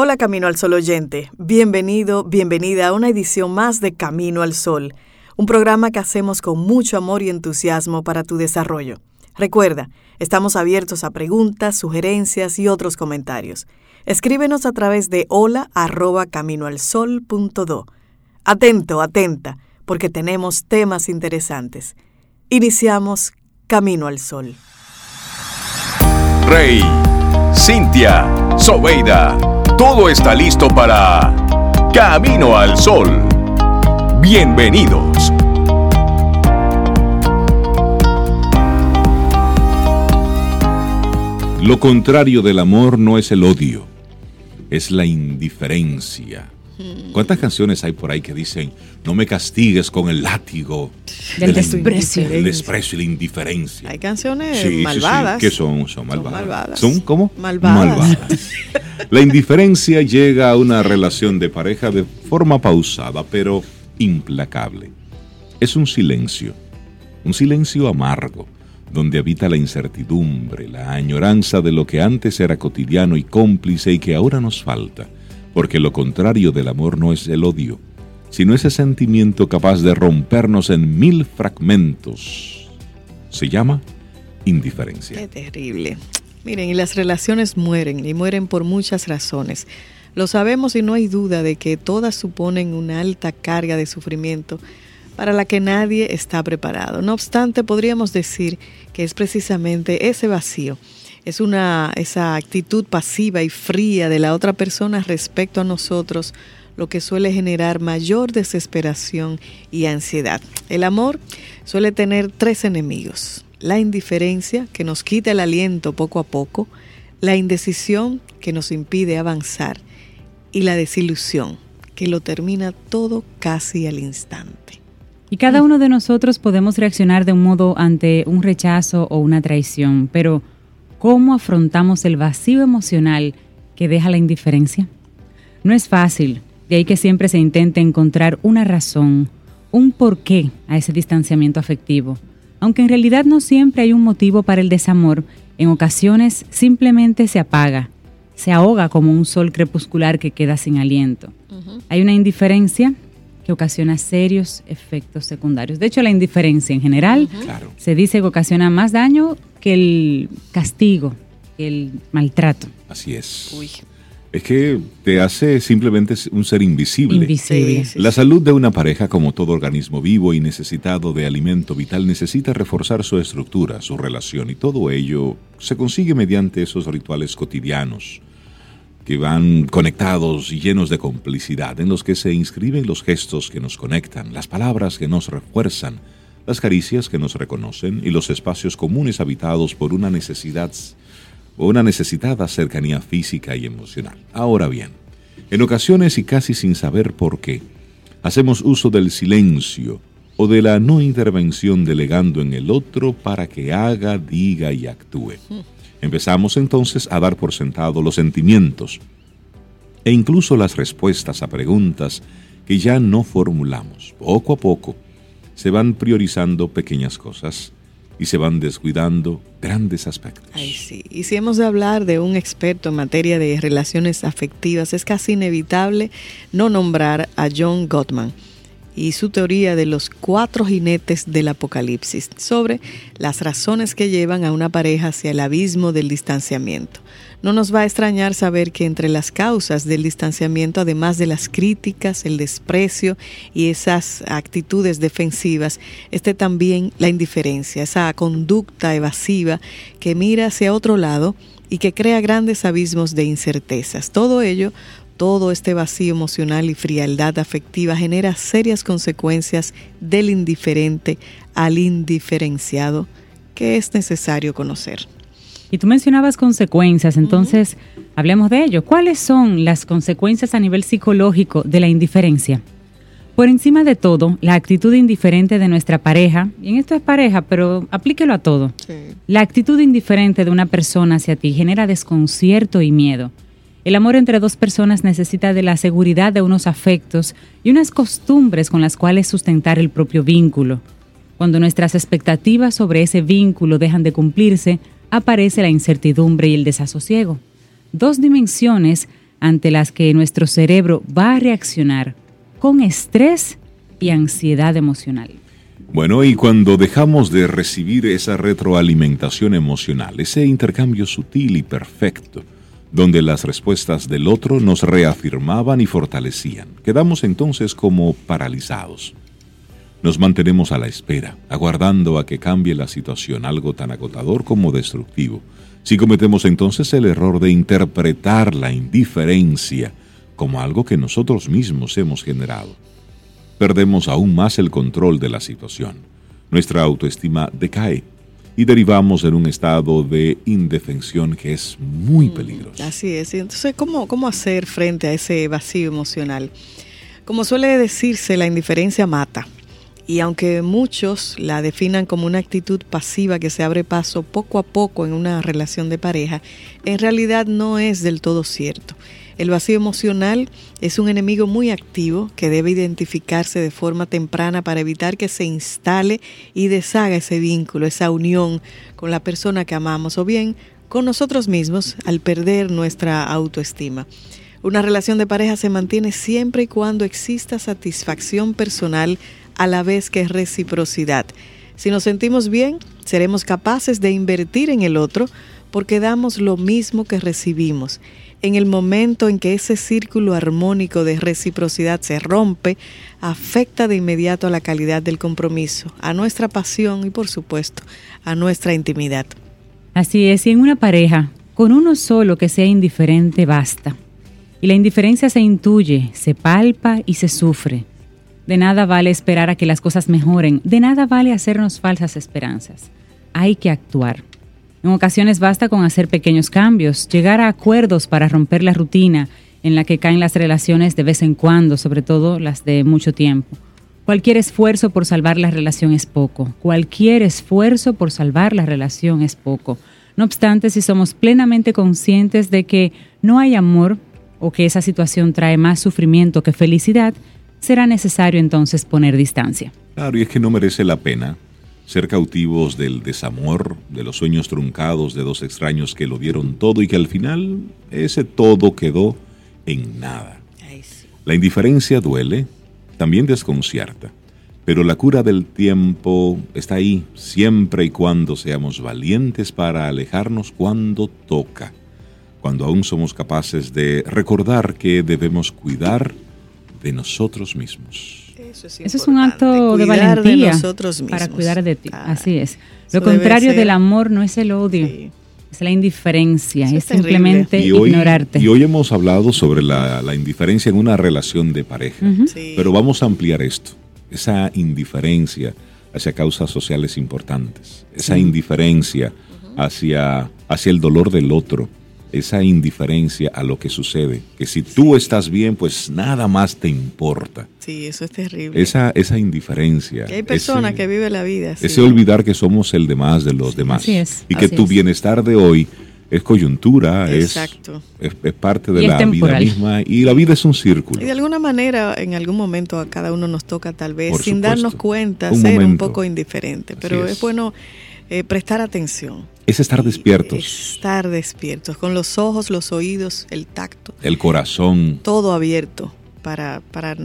Hola Camino al Sol oyente, bienvenido, bienvenida a una edición más de Camino al Sol, un programa que hacemos con mucho amor y entusiasmo para tu desarrollo. Recuerda, estamos abiertos a preguntas, sugerencias y otros comentarios. Escríbenos a través de hola arroba caminoalsol.do. Atento, atenta, porque tenemos temas interesantes. Iniciamos Camino al Sol. Rey, Cintia, Sobeida todo está listo para Camino al Sol. Bienvenidos. Lo contrario del amor no es el odio, es la indiferencia. ¿Cuántas canciones hay por ahí que dicen, no me castigues con el látigo del desprecio? El desprecio y la indiferencia. Hay canciones malvadas. que son, son malvadas. Son, malvadas. ¿Son cómo? Malvadas. la indiferencia llega a una relación de pareja de forma pausada, pero implacable. Es un silencio, un silencio amargo, donde habita la incertidumbre, la añoranza de lo que antes era cotidiano y cómplice y que ahora nos falta porque lo contrario del amor no es el odio, sino ese sentimiento capaz de rompernos en mil fragmentos. Se llama indiferencia. Qué terrible. Miren, y las relaciones mueren, y mueren por muchas razones. Lo sabemos y no hay duda de que todas suponen una alta carga de sufrimiento para la que nadie está preparado. No obstante, podríamos decir que es precisamente ese vacío es una esa actitud pasiva y fría de la otra persona respecto a nosotros lo que suele generar mayor desesperación y ansiedad. El amor suele tener tres enemigos. La indiferencia, que nos quita el aliento poco a poco, la indecisión, que nos impide avanzar, y la desilusión, que lo termina todo casi al instante. Y cada uno de nosotros podemos reaccionar de un modo ante un rechazo o una traición, pero cómo afrontamos el vacío emocional que deja la indiferencia? No es fácil, de ahí que siempre se intente encontrar una razón, un porqué a ese distanciamiento afectivo. Aunque en realidad no siempre hay un motivo para el desamor, en ocasiones simplemente se apaga, se ahoga como un sol crepuscular que queda sin aliento. Hay una indiferencia que ocasiona serios efectos secundarios. De hecho, la indiferencia en general se dice que ocasiona más daño que el castigo, el maltrato. Así es. Es que te hace simplemente un ser invisible. Invisible. La salud de una pareja, como todo organismo vivo y necesitado de alimento vital, necesita reforzar su estructura, su relación, y todo ello se consigue mediante esos rituales cotidianos que van conectados y llenos de complicidad, en los que se inscriben los gestos que nos conectan, las palabras que nos refuerzan, las caricias que nos reconocen y los espacios comunes habitados por una necesidad o una necesitada cercanía física y emocional. Ahora bien, en ocasiones y casi sin saber por qué, hacemos uso del silencio o de la no intervención delegando en el otro para que haga, diga y actúe. Empezamos entonces a dar por sentado los sentimientos e incluso las respuestas a preguntas que ya no formulamos. Poco a poco, se van priorizando pequeñas cosas y se van descuidando grandes aspectos. Ay, sí. Y si hemos de hablar de un experto en materia de relaciones afectivas, es casi inevitable no nombrar a John Gottman y su teoría de los cuatro jinetes del apocalipsis sobre las razones que llevan a una pareja hacia el abismo del distanciamiento. No nos va a extrañar saber que entre las causas del distanciamiento, además de las críticas, el desprecio y esas actitudes defensivas, esté también la indiferencia, esa conducta evasiva que mira hacia otro lado y que crea grandes abismos de incertezas. Todo ello todo este vacío emocional y frialdad afectiva genera serias consecuencias del indiferente al indiferenciado que es necesario conocer. Y tú mencionabas consecuencias, entonces hablemos de ello. ¿Cuáles son las consecuencias a nivel psicológico de la indiferencia? Por encima de todo, la actitud indiferente de nuestra pareja, y en esto es pareja, pero aplíquelo a todo. La actitud indiferente de una persona hacia ti genera desconcierto y miedo. El amor entre dos personas necesita de la seguridad de unos afectos y unas costumbres con las cuales sustentar el propio vínculo. Cuando nuestras expectativas sobre ese vínculo dejan de cumplirse, aparece la incertidumbre y el desasosiego. Dos dimensiones ante las que nuestro cerebro va a reaccionar con estrés y ansiedad emocional. Bueno, y cuando dejamos de recibir esa retroalimentación emocional, ese intercambio sutil y perfecto, donde las respuestas del otro nos reafirmaban y fortalecían, quedamos entonces como paralizados. Nos mantenemos a la espera, aguardando a que cambie la situación, algo tan agotador como destructivo. Si cometemos entonces el error de interpretar la indiferencia como algo que nosotros mismos hemos generado, perdemos aún más el control de la situación. Nuestra autoestima decae y derivamos en un estado de indefensión que es muy mm, peligroso. Así es. Entonces, ¿cómo, ¿cómo hacer frente a ese vacío emocional? Como suele decirse, la indiferencia mata y aunque muchos la definan como una actitud pasiva que se abre paso poco a poco en una relación de pareja, en realidad no es del todo cierto. El vacío emocional es un enemigo muy activo que debe identificarse de forma temprana para evitar que se instale y deshaga ese vínculo, esa unión con la persona que amamos o bien con nosotros mismos al perder nuestra autoestima. Una relación de pareja se mantiene siempre y cuando exista satisfacción personal a la vez que reciprocidad. Si nos sentimos bien, seremos capaces de invertir en el otro porque damos lo mismo que recibimos. En el momento en que ese círculo armónico de reciprocidad se rompe, afecta de inmediato a la calidad del compromiso, a nuestra pasión y por supuesto a nuestra intimidad. Así es, y en una pareja, con uno solo que sea indiferente basta. Y la indiferencia se intuye, se palpa y se sufre. De nada vale esperar a que las cosas mejoren, de nada vale hacernos falsas esperanzas. Hay que actuar. En ocasiones basta con hacer pequeños cambios, llegar a acuerdos para romper la rutina en la que caen las relaciones de vez en cuando, sobre todo las de mucho tiempo. Cualquier esfuerzo por salvar la relación es poco. Cualquier esfuerzo por salvar la relación es poco. No obstante, si somos plenamente conscientes de que no hay amor o que esa situación trae más sufrimiento que felicidad, será necesario entonces poner distancia. Claro, y es que no merece la pena ser cautivos del desamor, de los sueños truncados de dos extraños que lo dieron todo y que al final ese todo quedó en nada. La indiferencia duele, también desconcierta, pero la cura del tiempo está ahí siempre y cuando seamos valientes para alejarnos cuando toca, cuando aún somos capaces de recordar que debemos cuidar de nosotros mismos. Eso es, un acto de valentía para cuidar de ti. Así es. Lo contrario del amor no es el odio. Es la indiferencia, es, simplemente ignorarte. Y hoy hemos hablado sobre la, indiferencia en una relación de pareja, pero vamos a ampliar esto, esa indiferencia hacia causas sociales importantes, esa indiferencia hacia, hacia el dolor del otro, esa indiferencia a lo que sucede, que si tú estás bien, pues nada más te importa. Sí, eso es terrible. Esa, esa indiferencia. hay personas que viven la vida. Ese olvidar que somos el demás de los demás. es, y que tu bienestar de hoy es coyuntura, es, es, parte de la vida misma y la vida es un círculo. Y de alguna manera, en algún momento a cada uno nos toca tal vez, sin darnos cuenta, ser un poco indiferente, pero es bueno eh, prestar atención. Es estar despiertos. estar despiertos, con los ojos, los oídos, el tacto. El corazón. Todo abierto para, para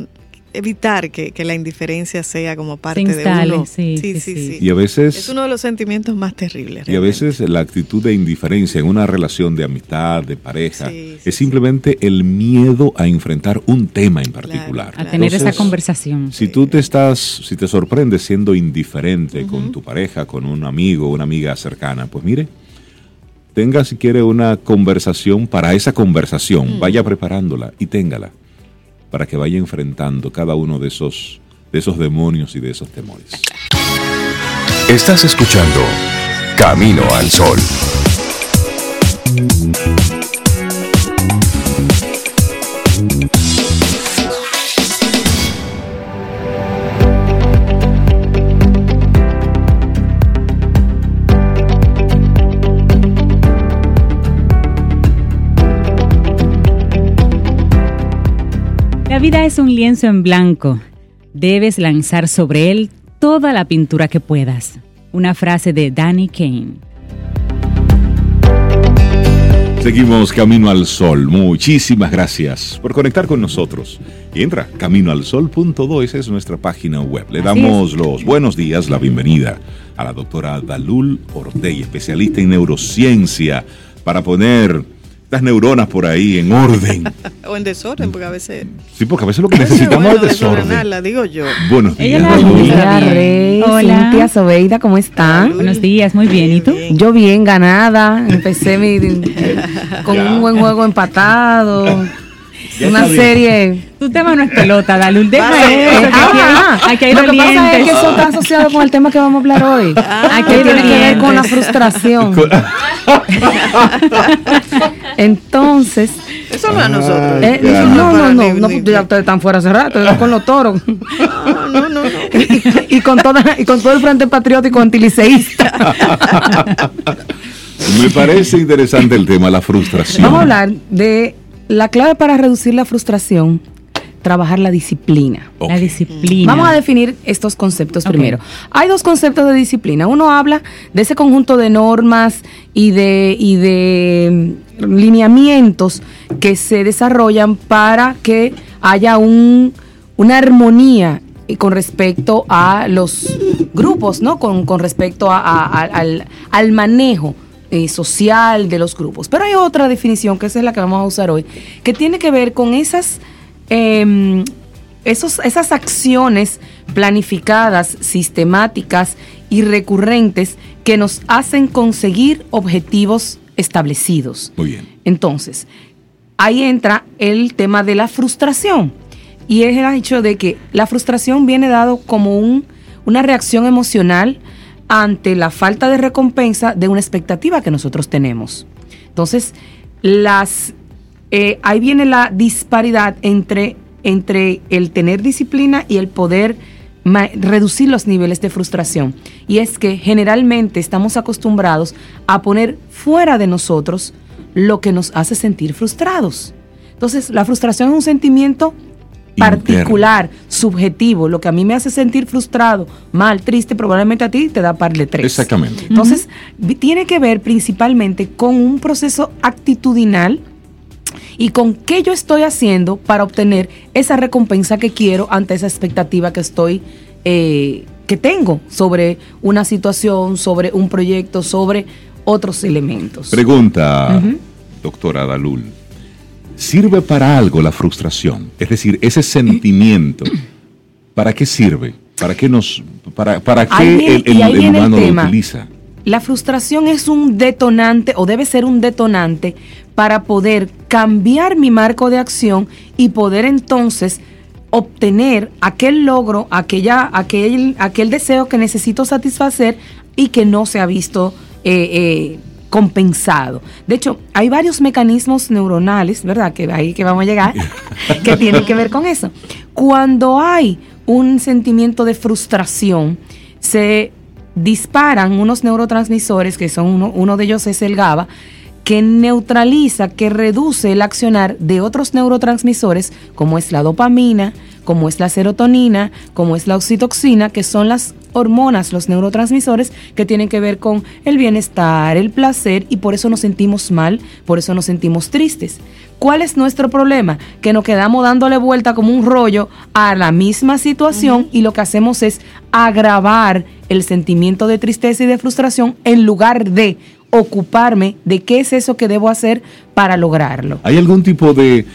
evitar que, la indiferencia sea como parte de uno. Sí sí, sí, Y a veces... Es uno de los sentimientos más terribles. Y a veces la actitud de indiferencia en una relación de amistad, de pareja, es simplemente el miedo a enfrentar un tema en particular. A tener esa conversación. Si tú te estás, si te sorprendes siendo indiferente con tu pareja, con un amigo, una amiga cercana, pues mire, tenga si quiere una conversación para esa conversación, vaya preparándola y téngala para que vaya enfrentando cada uno de esos, de esos demonios y de esos temores. Estás escuchando Camino al Sol. Vida es un lienzo en blanco. Debes lanzar sobre él toda la pintura que puedas. Una frase de Danny Kane. Seguimos Camino al Sol. Muchísimas gracias por conectar con nosotros. Y entra caminoalsol.do, esa es nuestra página web. Le damos los buenos días, la bienvenida a la doctora Dalul Ortega, especialista en neurociencia, para poner las neuronas por ahí en orden. o en desorden, porque a veces. Sí, porque a veces lo que necesitamos es desorden. La digo yo. Buenos días. Hola, Rey, Hola. Cintia Sobeida, ¿cómo están? Buenos días, muy bien. ¿Y tú? Yo bien, ganada. Empecé mi, con un buen juego empatado. Una serie. Tu tema no es pelota, dale un tema Aquí hay, Lo que pasa es que eso está asociado con el tema que vamos a hablar hoy. Ah, aquí tiene que ver con la frustración. Entonces. Eso no es a nosotros. Eh, no, no, no, no, ya ustedes están fuera hace rato, con los toros. No, no, no. Y, con toda, y con todo el frente patriótico antiliceísta. Me parece interesante el tema, la frustración. Vamos a hablar de la clave para reducir la frustración, trabajar la disciplina. La disciplina. Vamos a definir estos conceptos primero. Hay dos conceptos de disciplina. Uno habla de ese conjunto de normas y de, y de mm, lineamientos que se desarrollan para que haya un, una armonía con respecto a los grupos, ¿no? Con, respecto al, al manejo eh, social de los grupos. Pero hay otra definición, que esa es la que vamos a usar hoy, que tiene que ver con esas, em, esos, esas acciones planificadas, sistemáticas y recurrentes que nos hacen conseguir objetivos establecidos. Muy bien. Entonces, ahí entra el tema de la frustración. Y es el hecho de que la frustración viene dado como un, una reacción emocional ante la falta de recompensa de una expectativa que nosotros tenemos. Entonces, las, eh, ahí viene la disparidad entre, entre el tener disciplina y el poder reducir los niveles de frustración. Y es que generalmente estamos acostumbrados a poner fuera de nosotros lo que nos hace sentir frustrados. Entonces, la frustración es un sentimiento particular, subjetivo, lo que a mí me hace sentir frustrado, mal, triste, probablemente a ti te da par de tres. Exactamente. Entonces, tiene que ver principalmente con un proceso actitudinal y con qué yo estoy haciendo para obtener esa recompensa que quiero ante esa expectativa que estoy, eh, que tengo sobre una situación, sobre un proyecto, sobre otros elementos. Pregunta, doctora Dalul ¿Sirve para algo la frustración? Es decir, ese sentimiento, ¿para qué sirve? ¿Para qué, nos, para, para qué el, humano lo utiliza? La frustración es un detonante o debe ser un detonante para poder cambiar mi marco de acción y poder entonces obtener aquel logro, aquella, aquel, aquel deseo que necesito satisfacer y que no se ha visto eh, eh, compensado. De hecho, hay varios mecanismos neuronales, ¿verdad? Que ahí que vamos a llegar, que tienen que ver con eso. Cuando hay un sentimiento de frustración, se disparan unos neurotransmisores, que son uno, uno de ellos es el GABA, que neutraliza, que reduce el accionar de otros neurotransmisores, como es la dopamina, como es la serotonina, como es la oxitoxina, que son las hormonas, los neurotransmisores que tienen que ver con el bienestar, el placer y por eso nos sentimos mal, por eso nos sentimos tristes. ¿Cuál es nuestro problema? Que nos quedamos dándole vuelta como un rollo a la misma situación y lo que hacemos es agravar el sentimiento de tristeza y de frustración en lugar de ocuparme de qué es eso que debo hacer para lograrlo. ¿Hay algún tipo de,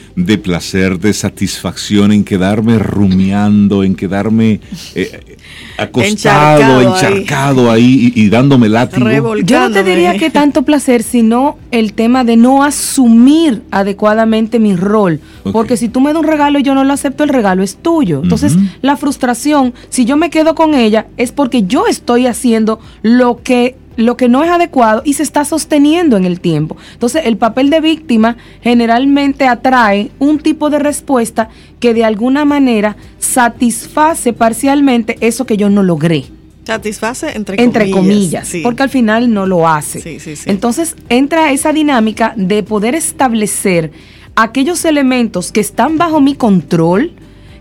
placer, de satisfacción en quedarme rumiando, en quedarme eh, acostado, encharcado, ahí, y, dándome látigo? Yo no te diría que tanto placer, sino el tema de no asumir adecuadamente mi rol. Porque si tú me das un regalo y yo no lo acepto, el regalo es tuyo. Entonces, la frustración, si yo me quedo con ella, es porque yo estoy haciendo lo que lo que no es adecuado y se está sosteniendo en el tiempo. Entonces, el papel de víctima generalmente atrae un tipo de respuesta que de alguna manera satisface parcialmente eso que yo no logré. Satisface entre, entre comillas, porque al final no lo hace. Entonces entra esa dinámica de poder establecer aquellos elementos que están bajo mi control,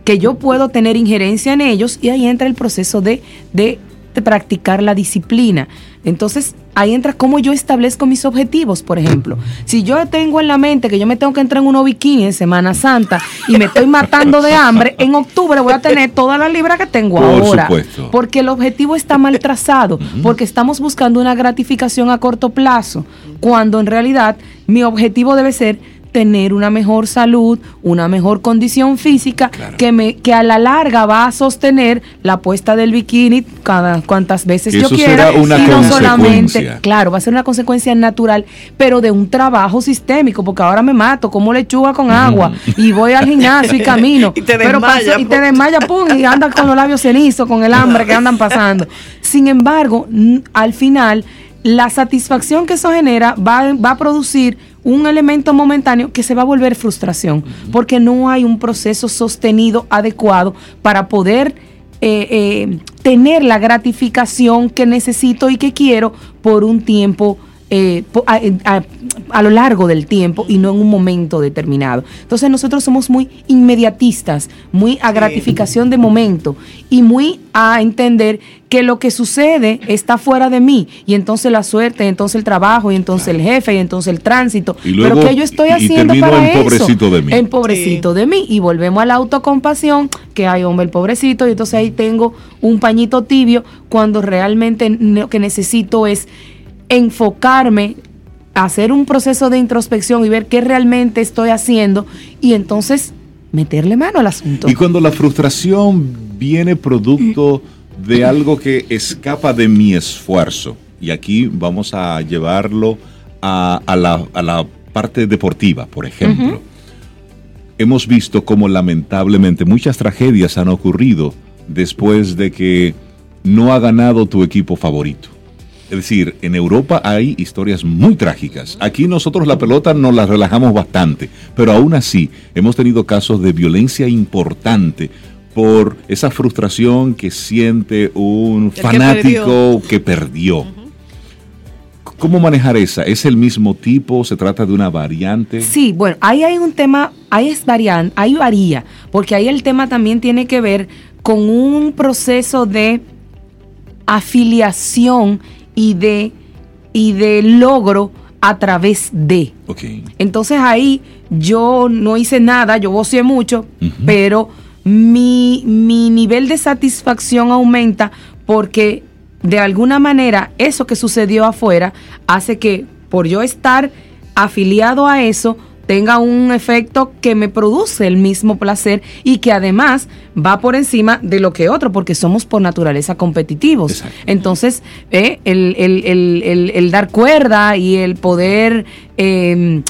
que yo puedo tener injerencia en ellos, y ahí entra el proceso de, de practicar la disciplina. Entonces, ahí entra cómo yo establezco mis objetivos, por ejemplo. Si yo tengo en la mente que yo me tengo que entrar en unos bikini en Semana Santa y me estoy matando de hambre, en octubre voy a tener toda la libra que tengo Por ahora. supuesto. Porque el objetivo está mal trazado, porque estamos buscando una gratificación a corto plazo, cuando en realidad mi objetivo debe ser tener una mejor salud, una mejor condición física que me que a la larga va a sostener la puesta del bikini cada cuantas veces Que yo eso quiera será una y no solamente, claro, va a ser una consecuencia natural, pero de un trabajo sistémico, porque ahora me mato como lechuga con agua y voy al gimnasio y camino, Y te pero desmaya, paso- y te pum. desmaya pum y andas con los labios cenizos, con el hambre que andan pasando. Sin embargo, al final la satisfacción que eso genera va, va a producir un elemento momentáneo que se va a volver frustración, porque no hay un proceso sostenido adecuado para poder eh, eh, tener la gratificación que necesito y que quiero por un tiempo, eh, po- a, a- a lo largo del tiempo y no en un momento determinado. Entonces nosotros somos muy inmediatistas, muy a gratificación de momento y muy a entender que lo que sucede está fuera de mí y entonces la suerte, entonces el trabajo y entonces el jefe y entonces el tránsito. Y luego- Pero que yo estoy y- y haciendo termino para en eso. pobrecito de mí. En pobrecito de mí y volvemos a la autocompasión que hay hombre el pobrecito y entonces ahí tengo un pañito tibio cuando realmente lo que necesito es enfocarme hacer un proceso de introspección y ver qué realmente estoy haciendo y entonces meterle mano al asunto. Y cuando la frustración viene producto de algo que escapa de mi esfuerzo, y aquí vamos a llevarlo a, a la, a la parte deportiva, por ejemplo. Hemos visto cómo lamentablemente muchas tragedias han ocurrido después de que no ha ganado tu equipo favorito. Es decir, en Europa hay historias muy trágicas. Aquí nosotros la pelota nos la relajamos bastante, pero aún así hemos tenido casos de violencia importante por esa frustración que siente un fanático que perdió. ¿Cómo manejar esa? ¿Es el mismo tipo? ¿Se trata de una variante? Sí, bueno, ahí hay un tema, ahí es variante, ahí varía, porque ahí el tema también tiene que ver con un proceso de afiliación y de, y de logro a través de. Entonces ahí yo no hice nada, yo gocé mucho, pero mi, mi nivel de satisfacción aumenta porque de alguna manera eso que sucedió afuera hace que por yo estar afiliado a eso tenga un efecto que me produce el mismo placer y que además va por encima de lo que otro, porque somos por naturaleza competitivos. Exacto. Entonces, eh, el, el- el- el- dar cuerda y el poder eh,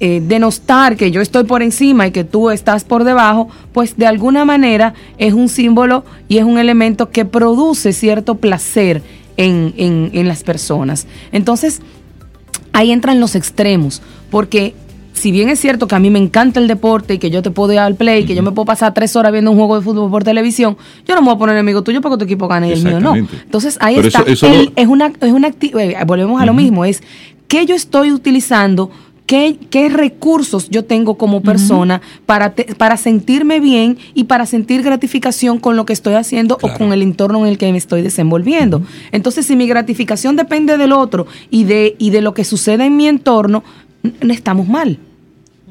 eh, denostar que yo estoy por encima y que tú estás por debajo, pues de alguna manera es un símbolo y es un elemento que produce cierto placer en, en- en las personas. Entonces, ahí entran los extremos, porque si bien es cierto que a mí me encanta el deporte y que yo te puedo ir al play, que yo me puedo pasar tres horas viendo un juego de fútbol por televisión, yo no me voy a poner enemigo tuyo porque tu equipo gane y el mío no. Entonces ahí Pero está. eso- eso El- no- es una, es una eh, volvemos a lo mismo, es que yo estoy utilizando. ¿Qué, qué recursos yo tengo como persona para, te- para sentirme bien y para sentir gratificación con lo que estoy haciendo Claro. o con el entorno en el que me estoy desenvolviendo? Entonces, si mi gratificación depende del otro y de, y de lo que sucede en mi entorno, estamos mal.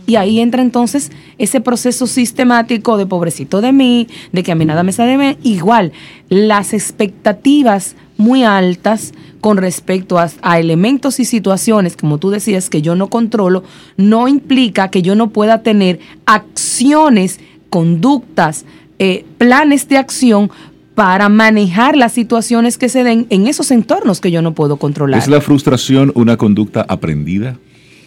Y ahí entra entonces ese proceso sistemático de pobrecito de mí, de que a mí nada me sale bien. Igual, las expectativas muy altas con respecto a, elementos y situaciones, como tú decías, que yo no controlo, no implica que yo no pueda tener acciones, conductas, eh, planes de acción para manejar las situaciones que se den en esos entornos que yo no puedo controlar. ¿Es la frustración una conducta aprendida?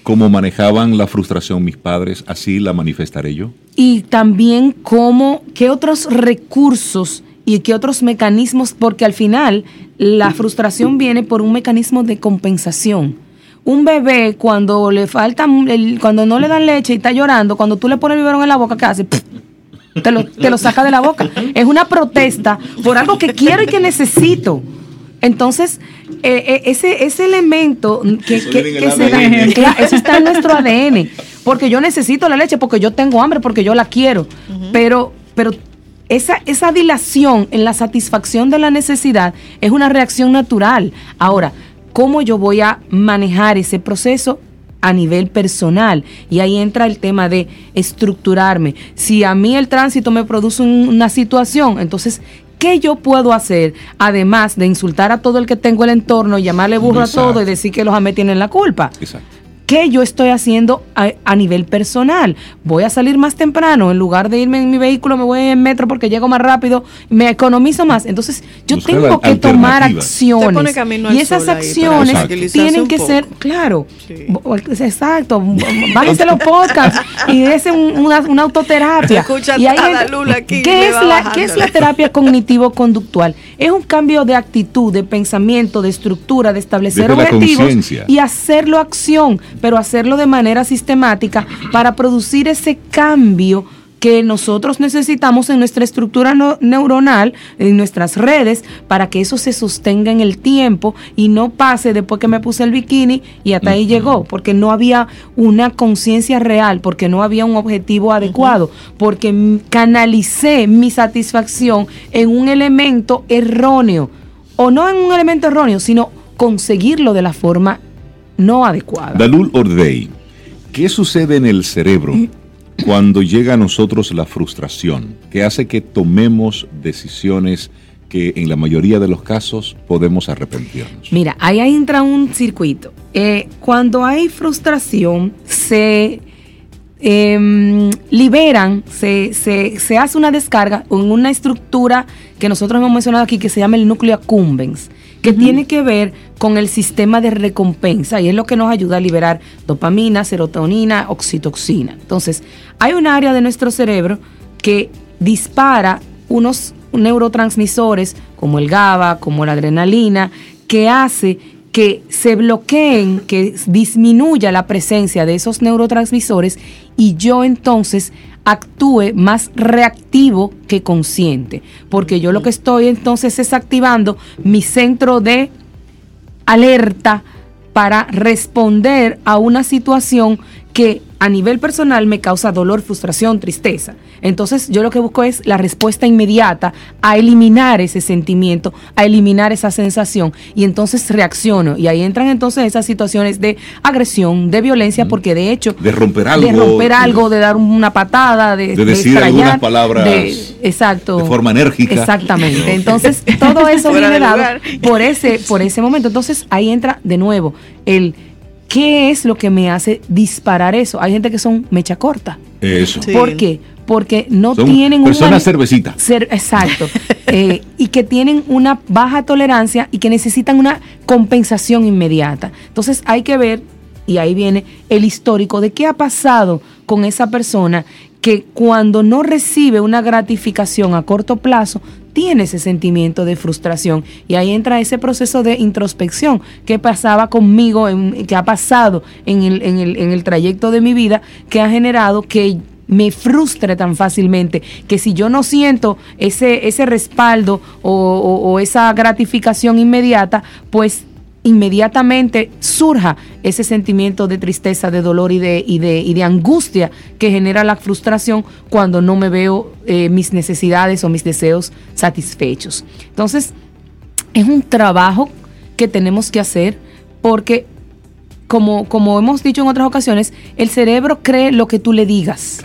¿Cómo manejaban la frustración mis padres? ¿Así la manifestaré yo? y también cómo, qué otros recursos y qué otros mecanismos, porque al final la frustración viene por un mecanismo de compensación. Un bebé cuando le falta, cuando no le dan leche y está llorando, cuando tú le pones el biberón en la boca, ¿qué hace? Te lo, te lo saca de la boca. Es una protesta por algo que quiero y que necesito. Entonces, eh, eh, ese, ese elemento que, Eso se da-. Claro, eso está en nuestro ADN. Porque yo necesito la leche, porque yo tengo hambre, porque yo la quiero. Pero, pero esa, esa dilación en la satisfacción de la necesidad es una reacción natural. Ahora, ¿cómo yo voy a manejar ese proceso? a nivel personal. Y ahí entra el tema de estructurarme. Si a mí el tránsito me produce una situación, entonces, ¿qué yo puedo hacer? Además de insultar a todo el que tengo el entorno, llamarle burro a todo y decir que los AME tienen la culpa. Exacto. ¿Qué yo estoy haciendo a, nivel personal? Voy a salir más temprano, en lugar de irme en mi vehículo, me voy en metro porque llego más rápido, me economizo más. Entonces, yo tengo que tomar acciones. Y esas acciones tienen que ser, claro, exacto, bájense los podcasts y es una, una, autoterapia. y ahí, ¿qué, es la, ¿Qué es la terapia cognitivo-conductual? Es un cambio de actitud, de pensamiento, de estructura, de establecer objetivos y hacerlo acción pero hacerlo de manera sistemática para producir ese cambio que nosotros necesitamos en nuestra estructura neuronal, en nuestras redes, para que eso se sostenga en el tiempo y no pase después que me puse el bikini y hasta ahí llegó, porque no había una conciencia real, porque no había un objetivo adecuado, porque canalicé mi satisfacción en un elemento erróneo, o no en un elemento erróneo, sino conseguirlo de la forma no adecuada. Dalul Ordei, ¿qué sucede en el cerebro cuando llega a nosotros la frustración que hace que tomemos decisiones que en la mayoría de los casos podemos arrepentirnos? Mira, ahí entra un circuito. Eh, cuando hay frustración, se em, liberan, se, se, hace una descarga en una estructura que nosotros hemos mencionado aquí que se llama el núcleo accumbens que tiene que ver con el sistema de recompensa y es lo que nos ayuda a liberar dopamina, serotonina, oxitoxina. Entonces, hay un área de nuestro cerebro que dispara unos neurotransmisores como el GABA, como la adrenalina, que hace que se bloqueen, que disminuya la presencia de esos neurotransmisores y yo entonces actúe más reactivo que consciente, porque yo lo que estoy entonces es activando mi centro de alerta para responder a una situación que a nivel personal me causa dolor, frustración, tristeza. Entonces yo lo que busco es la respuesta inmediata a eliminar ese sentimiento, a eliminar esa sensación y entonces reacciono. Y ahí entran entonces esas situaciones de agresión, de violencia, porque de hecho... De romper algo. De romper algo, de dar una patada, de, de decir algunas palabras exacto, de forma enérgica. Exactamente. Entonces todo eso viene dado por ese, por ese momento. Entonces ahí entra de nuevo el ¿Qué es lo que me hace disparar eso? Hay gente que son mecha corta. Eso. ¿Por qué? Porque no tienen personas una cervecita. Ser, exacto. Eh, y que tienen una baja tolerancia y que necesitan una compensación inmediata. Entonces hay que ver, y ahí viene el histórico de qué ha pasado con esa persona que cuando no recibe una gratificación a corto plazo, tiene ese sentimiento de frustración. Y ahí entra ese proceso de introspección que pasaba conmigo, que ha pasado en el, en, el, en el trayecto de mi vida, que ha generado que me frustre tan fácilmente, que si yo no siento ese, ese respaldo o, o esa gratificación inmediata, pues inmediatamente surja ese sentimiento de tristeza, de dolor y de, y de, y de angustia que genera la frustración cuando no me veo eh, mis necesidades o mis deseos satisfechos. Entonces, es un trabajo que tenemos que hacer porque, como, como hemos dicho en otras ocasiones, el cerebro cree lo que tú le digas.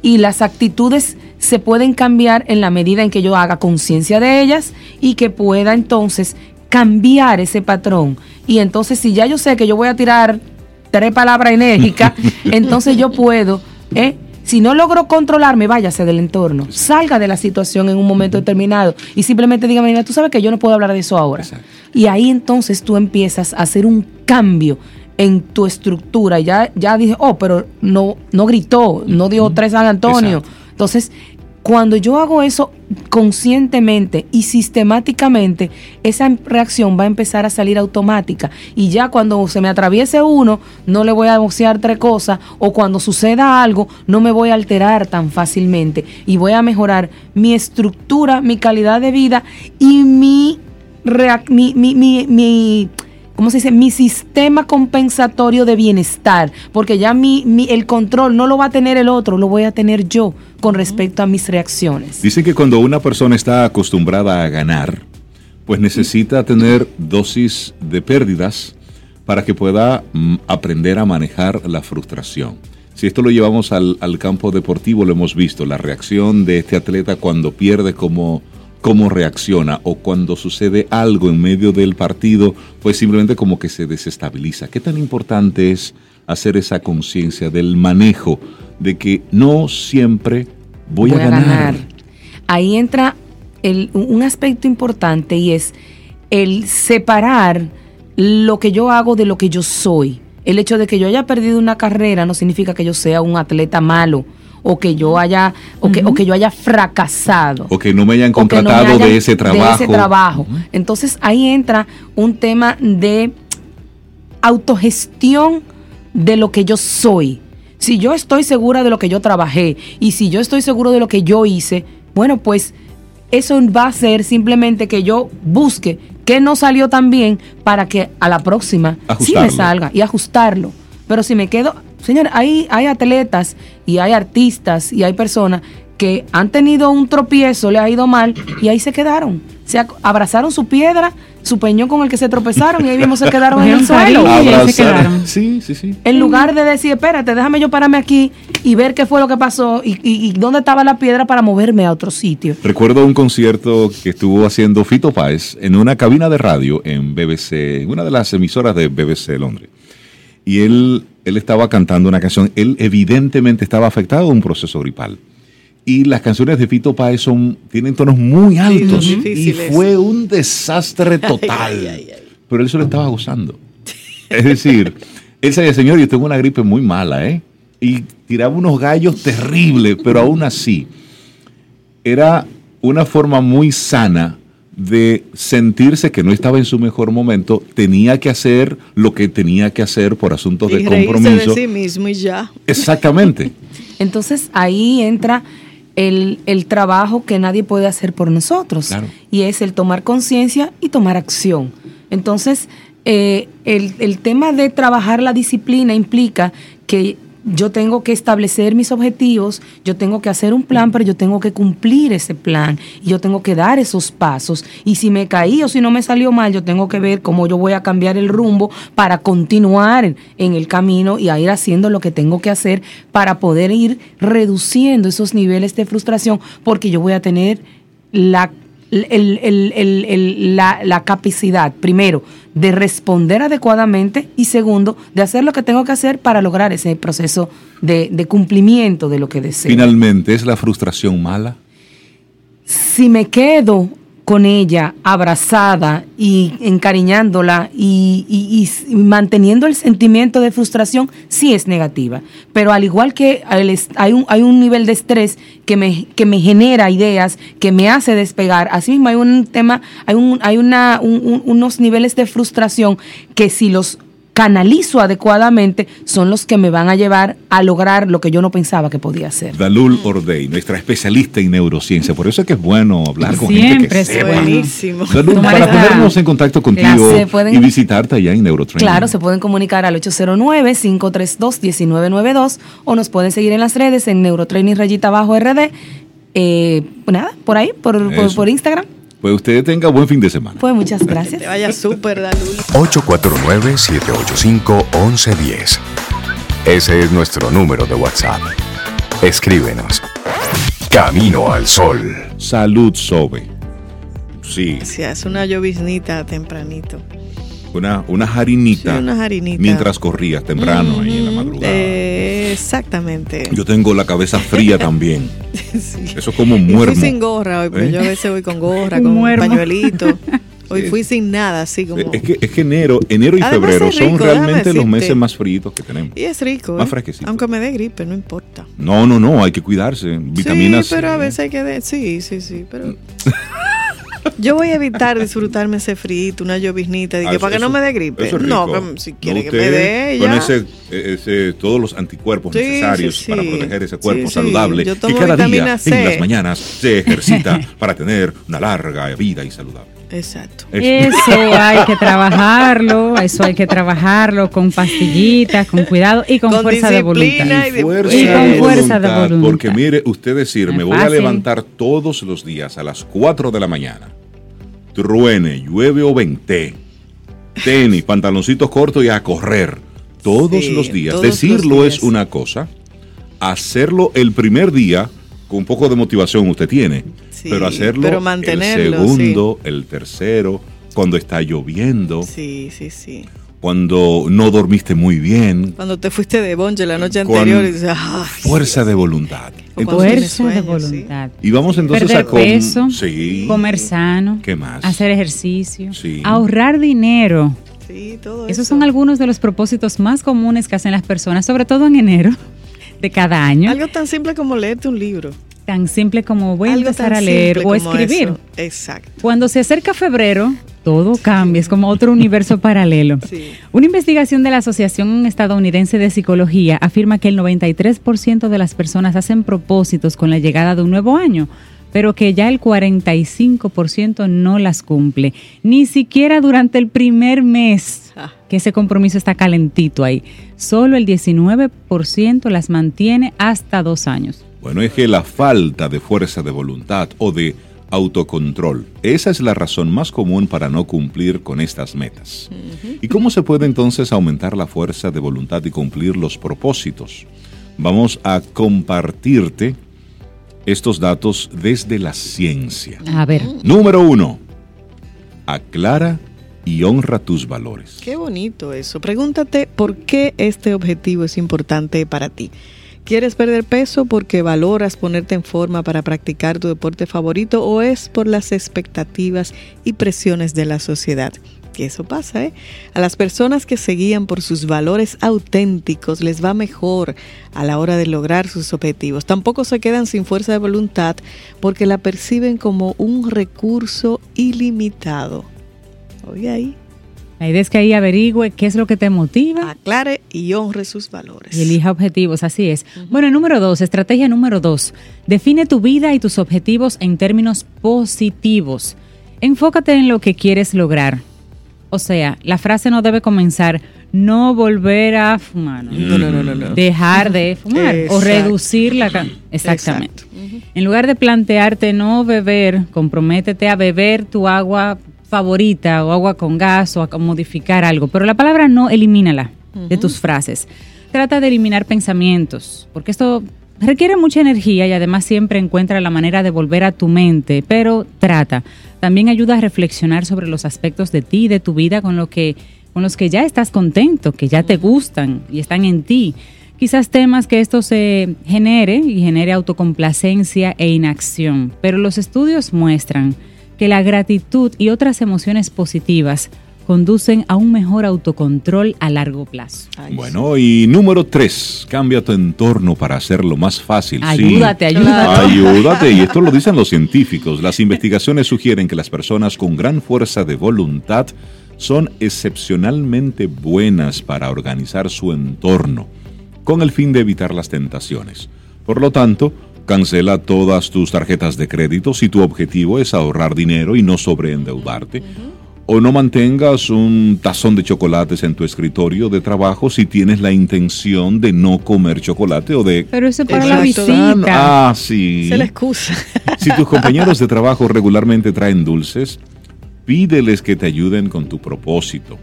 Y las actitudes se pueden cambiar en la medida en que yo haga conciencia de ellas y que pueda entonces cambiar ese patrón. Y entonces si ya yo sé que yo voy a tirar tres palabras enérgicas, entonces yo puedo, ¿eh? si no logro controlarme, váyase del entorno, salga de la situación en un momento determinado y simplemente diga, mira, tú sabes que yo no puedo hablar de eso ahora. Y ahí entonces tú empiezas a hacer un cambio en tu estructura. Ya, ya dije, oh, pero no, no gritó, no dio tres San Antonio. Entonces, cuando yo hago eso conscientemente y sistemáticamente, esa reacción va a empezar a salir automática. Y ya cuando se me atraviese uno, no le voy a bocear tres cosas. O cuando suceda algo, no me voy a alterar tan fácilmente. Y voy a mejorar mi estructura, mi calidad de vida y mi, mi, mi, mi ¿cómo se dice? Mi sistema compensatorio de bienestar, porque ya mi, mi- el control no lo va a tener el otro, lo voy a tener yo con respecto a mis reacciones. Dicen que cuando una persona está acostumbrada a ganar, pues necesita tener dosis de pérdidas para que pueda mm, aprender a manejar la frustración. Si esto lo llevamos al, campo deportivo, lo hemos visto, la reacción de este atleta cuando pierde, cómo, cómo reacciona, o cuando sucede algo en medio del partido, pues simplemente como que se desestabiliza. ¿Qué tan importante es hacer esa conciencia del manejo de que no siempre voy, a, ganar. Ahí entra el- un aspecto importante y es el separar lo que yo hago de lo que yo soy. El hecho de que yo haya perdido una carrera no significa que yo sea un atleta malo o que yo haya o que, o que yo haya fracasado. O que no me hayan no me contratado de ese trabajo. de ese trabajo. Entonces ahí entra un tema de autogestión de lo que yo soy. Si yo estoy segura de lo que yo trabajé y si yo estoy seguro de lo que yo hice, bueno, pues eso va a ser simplemente que yo busque qué no salió tan bien para que a la próxima sí me salga y ajustarlo. Pero si me quedo, señor, hay, hay atletas y hay artistas y hay personas que han tenido un tropiezo, le ha ido mal y ahí se quedaron. Se abrazaron su piedra, su peñón con el que se tropezaron y ahí mismo se quedaron en el suelo. Y ahí se quedaron. Sí, sí, sí. En lugar de decir, espérate, déjame yo pararme aquí y ver qué fue lo que pasó y, y- y dónde estaba la piedra para moverme a otro sitio. Recuerdo un concierto que estuvo haciendo Fito Páez en una cabina de radio en BBC, en una de las emisoras de BBC de Londres. Y él, él estaba cantando una canción. Él evidentemente estaba afectado de un proceso gripal. Y las canciones de Fito Páez son, tienen tonos muy altos. y fue un desastre total. Ay, ay, ay. Pero él se lo estaba gozando. Es decir, él decía, señor, yo tengo una gripe muy mala, ¿eh? Y tiraba unos gallos terribles, pero aún así, era una forma muy sana de sentirse que no estaba en su mejor momento, tenía que hacer lo que tenía que hacer por asuntos de y compromiso. de sí mismo y ya. Exactamente. Entonces ahí entra el, el trabajo que nadie puede hacer por nosotros. Claro. Y es el tomar conciencia y tomar acción. Entonces, eh, el, el tema de trabajar la disciplina implica que yo tengo que establecer mis objetivos, yo tengo que hacer un plan, pero yo tengo que cumplir ese plan y yo tengo que dar esos pasos. Y si me caí o si no me salió mal, yo tengo que ver cómo yo voy a cambiar el rumbo para continuar en el camino y a ir haciendo lo que tengo que hacer para poder ir reduciendo esos niveles de frustración, porque yo voy a tener la la capacidad, primero, de responder adecuadamente y segundo, de hacer lo que tengo que hacer para lograr ese proceso de, de cumplimiento de lo que deseo. Finalmente, ¿es la frustración mala? si me quedo con ella abrazada y encariñándola y, y- manteniendo el sentimiento de frustración, sí es negativa. Pero al igual que hay un, hay un nivel de estrés que me, que me genera ideas, que me hace despegar, así mismo hay un tema, hay, un, hay una, un- un- unos niveles de frustración que si los canalizo adecuadamente son los que me van a llevar a lograr lo que yo no pensaba que podía hacer. Dalul Ordey, nuestra especialista en neurociencia. Por eso es que es bueno hablar con Siempre gente que es sepa. Buenísimo. Dalul, Tomar para ponernos en contacto contigo pueden- y visitarte allá en Neurotraining. Claro, se pueden comunicar al 809-532-1992 o nos pueden seguir en las redes en Neurotraining Rayita Bajo RD. Eh, nada, por ahí, por, por Instagram. Pues usted tenga buen fin de semana. Pues muchas gracias. Te vaya súper, Dalul. 849-785-1110. Ese es nuestro número de WhatsApp. Escríbenos. Camino al Sol. Salud, Sobe. Sí, hace una lloviznita tempranito. Una, una harinita. Sí, una harinita. Mientras corrías temprano ahí en la madrugada. Eh, exactamente. Yo tengo la cabeza fría también. Sí. Eso es como Y muermo. fui sin gorra hoy, porque ¿Eh? yo a veces voy con gorra, Un con muermo. pañuelito. Hoy fui sin nada, así como... Es que, es que enero, enero y Además febrero son realmente los meses más fríos que tenemos. Y es rico, Más ¿eh? fresquecito. Aunque me dé gripe, no importa. No, no, no, hay que cuidarse. Vitaminas. sí, pero a veces hay que... de- Sí, sí, sí, pero... Yo voy a evitar disfrutarme ese frito, una lloviznita, de Ah, que eso- para que no eso- me dé gripe. es no, que si quiere No, que me dé, Con ese, ese- todos los anticuerpos Sí, necesarios sí, para proteger ese cuerpo saludable. Yo que cada día, C. en las mañanas, se ejercita para tener una larga vida y saludable. Exacto. Eso hay que trabajarlo, eso hay que trabajarlo con pastillitas, con cuidado y con, fuerza de voluntad. Y, con fuerza de voluntad. Porque mire, usted decir, me voy a levantar todos los días a las 4 de la mañana. Truene, llueve o vente. Tenis, pantaloncitos cortos y a correr. Todos los días. Decirlo es una cosa. Hacerlo el primer día con un poco de motivación usted tiene pero hacerlo el segundo, el tercero, cuando está lloviendo. Sí, sí, sí. Cuando no dormiste muy bien. Cuando te fuiste de bonche la noche anterior y dices, fuerza de voluntad. fuerza de voluntad. Y vamos entonces a peso, comer sano, ¿Qué más? hacer ejercicio, ahorrar dinero. Sí, todo Esos son algunos de los propósitos más comunes que hacen las personas, sobre todo en enero de cada año. Algo tan simple como leerte un libro tan simple como voy a empezar a leer o escribir. Exacto. Cuando se acerca febrero, todo cambia, es como otro universo paralelo. Una investigación de la Asociación Estadounidense de Psicología afirma que el 93% de las personas hacen propósitos con la llegada de un nuevo año, pero que ya el 45% no las cumple, ni siquiera durante el primer mes ah. que ese compromiso está calentito ahí. Solo el 19% las mantiene hasta dos años. Bueno, es que la falta de fuerza de voluntad o de autocontrol, esa es la razón más común para no cumplir con estas metas. ¿Y cómo se puede entonces aumentar la fuerza de voluntad y cumplir los propósitos? Vamos a compartirte estos datos desde la ciencia. A ver. Número uno, aclara y honra tus valores. Qué bonito eso. Pregúntate por qué este objetivo es importante para ti. ¿Quieres perder peso porque valoras ponerte en forma para practicar tu deporte favorito o es por las expectativas y presiones de la sociedad? Que eso pasa, ¿eh? A las personas que se guían por sus valores auténticos les va mejor a la hora de lograr sus objetivos. Tampoco se quedan sin fuerza de voluntad porque la perciben como un recurso ilimitado. Oye ahí. La idea es que ahí averigüe qué es lo que te motiva. Aclare y honre sus valores. Y elija objetivos, así es. Bueno, número dos, estrategia número dos. Define tu vida y tus objetivos en términos positivos. Enfócate en lo que quieres lograr. O sea, la frase no debe comenzar no volver a fumar. No, no, no, no. Dejar de fumar o reducir la... Exactamente. En lugar de plantearte no beber, comprométete a beber tu agua favorita o agua con gas o a modificar algo, pero la palabra no elimínala de tus frases. Trata de eliminar pensamientos, porque esto requiere mucha energía y además siempre encuentra la manera de volver a tu mente, pero trata. También ayuda a reflexionar sobre los aspectos de ti y de tu vida con, lo que, con los que ya estás contento, que ya te gustan y están en ti. Quizás temas que esto se genere y genere autocomplacencia e inacción, pero los estudios muestran que la gratitud y otras emociones positivas conducen a un mejor autocontrol a largo plazo. bueno, y número tres, cambia tu entorno para hacerlo más fácil. Ayúdate, ayúdate. Ayúdate, y esto lo dicen los científicos. Las investigaciones sugieren que las personas con gran fuerza de voluntad son excepcionalmente buenas para organizar su entorno, con el fin de evitar las tentaciones. Por lo tanto, Cancela todas tus tarjetas de crédito si tu objetivo es ahorrar dinero y no sobreendeudarte. O no mantengas un tazón de chocolates en tu escritorio de trabajo si tienes la intención de no comer chocolate o de... Pero eso para la visita. Ah, sí. Se la excusa. Si tus compañeros de trabajo regularmente traen dulces, pídeles que te ayuden con tu propósito.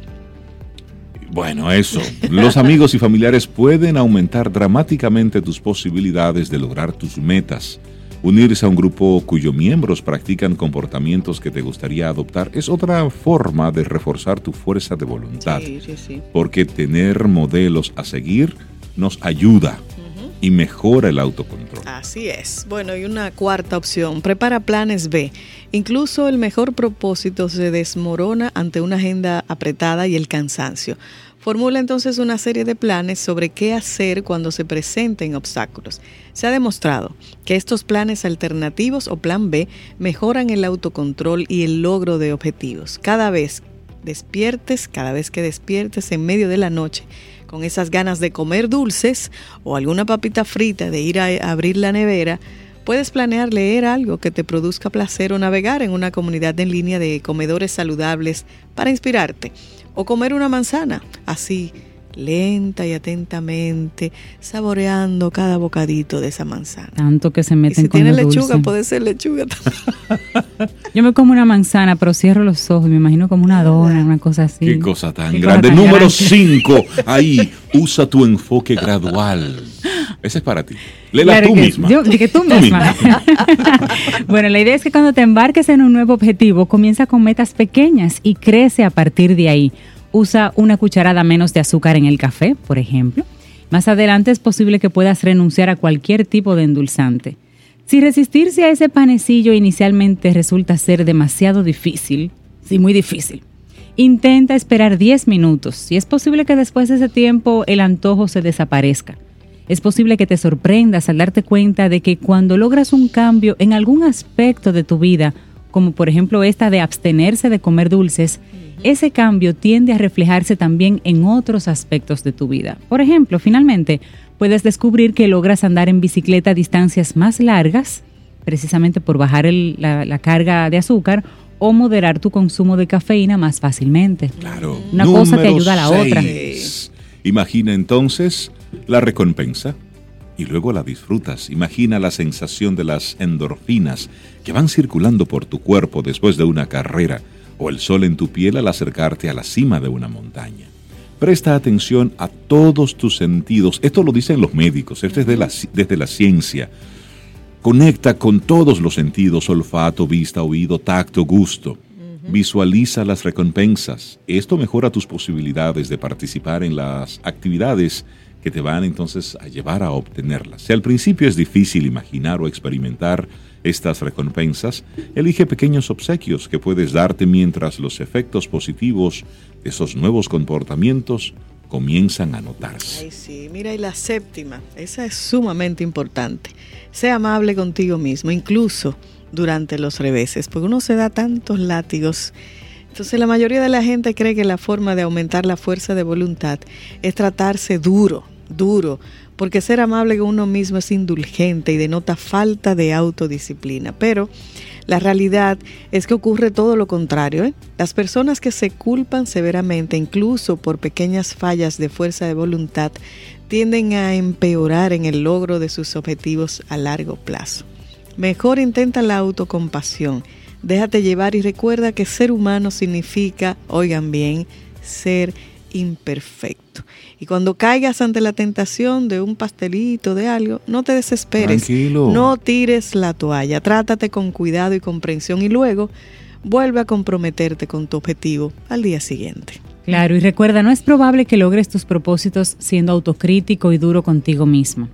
Bueno, eso. Los amigos y familiares pueden aumentar dramáticamente tus posibilidades de lograr tus metas. Unirse a un grupo cuyos miembros practican comportamientos que te gustaría adoptar es otra forma de reforzar tu fuerza de voluntad. Sí, sí, sí. Porque tener modelos a seguir nos ayuda y mejora el autocontrol. Así es. Bueno, y una cuarta opción, prepara planes B. Incluso el mejor propósito se desmorona ante una agenda apretada y el cansancio. Formula entonces una serie de planes sobre qué hacer cuando se presenten obstáculos. Se ha demostrado que estos planes alternativos o plan B mejoran el autocontrol y el logro de objetivos. Cada vez despiertes, cada vez que despiertes en medio de la noche, con esas ganas de comer dulces o alguna papita frita, de ir a abrir la nevera, Puedes planear leer algo que te produzca placer o navegar en una comunidad en línea de comedores saludables para inspirarte. O comer una manzana, así lenta y atentamente, saboreando cada bocadito de esa manzana. Tanto que se Y meten si con tiene lechuga, dulce. puede ser lechuga también. Yo me como una manzana, pero cierro los ojos y me imagino como una dona, una cosa así. Qué cosa tan Qué grande. cosa tan Número grande. 5. Ahí, usa tu enfoque gradual. Ese es para ti. Léela Claro tú que- misma. yo- que tú misma. bueno, la idea es que cuando te embarques en un nuevo objetivo, comienza con metas pequeñas y crece a partir de ahí. Usa una cucharada menos de azúcar en el café, por ejemplo. Más adelante es posible que puedas renunciar a cualquier tipo de endulzante. Si resistirse a ese panecillo inicialmente resulta ser demasiado difícil, sí, muy difícil, intenta esperar 10 minutos y es posible que después de ese tiempo el antojo se desaparezca. Es posible que te sorprendas al darte cuenta de que cuando logras un cambio en algún aspecto de tu vida, como por ejemplo esta de abstenerse de comer dulces, ese cambio tiende a reflejarse también en otros aspectos de tu vida. Por ejemplo, finalmente, puedes descubrir que logras andar en bicicleta a distancias más largas, precisamente por bajar el- la, la carga de azúcar, o moderar tu consumo de cafeína más fácilmente. Claro. Una cosa te ayuda a la otra. Imagina entonces la recompensa y luego la disfrutas. Imagina la sensación de las endorfinas que van circulando por tu cuerpo después de una carrera o el sol en tu piel al acercarte a la cima de una montaña. Presta atención a todos tus sentidos. Esto lo dicen los médicos, esto es de la desde la ciencia. Conecta con todos los sentidos, olfato, vista, oído, tacto, gusto. Visualiza las recompensas. Esto mejora tus posibilidades de participar en las actividades que te van entonces a llevar a obtenerlas. Si al principio es difícil imaginar o experimentar estas recompensas, elige pequeños obsequios que puedes darte mientras los efectos positivos de esos nuevos comportamientos comienzan a notarse. Ay, sí, mira, y la séptima, esa es sumamente importante. Sea amable contigo mismo, incluso durante los reveses, porque uno se da tantos látigos. Entonces la mayoría de la gente cree que la forma de aumentar la fuerza de voluntad es tratarse duro, duro, porque ser amable con uno mismo es indulgente y denota falta de autodisciplina. Pero la realidad es que ocurre todo lo contrario. ¿eh? Las personas que se culpan severamente, incluso por pequeñas fallas de fuerza de voluntad, tienden a empeorar en el logro de sus objetivos a largo plazo. Mejor intenta la autocompasión. Déjate llevar y recuerda que ser humano significa, oigan bien, ser imperfecto. Y cuando caigas ante la tentación de un pastelito, de algo, no te desesperes. Tranquilo. No tires la toalla. Trátate con cuidado y comprensión y luego vuelve a comprometerte con tu objetivo al día siguiente. Claro, y recuerda, no es probable que logres tus propósitos siendo autocrítico y duro contigo mismo.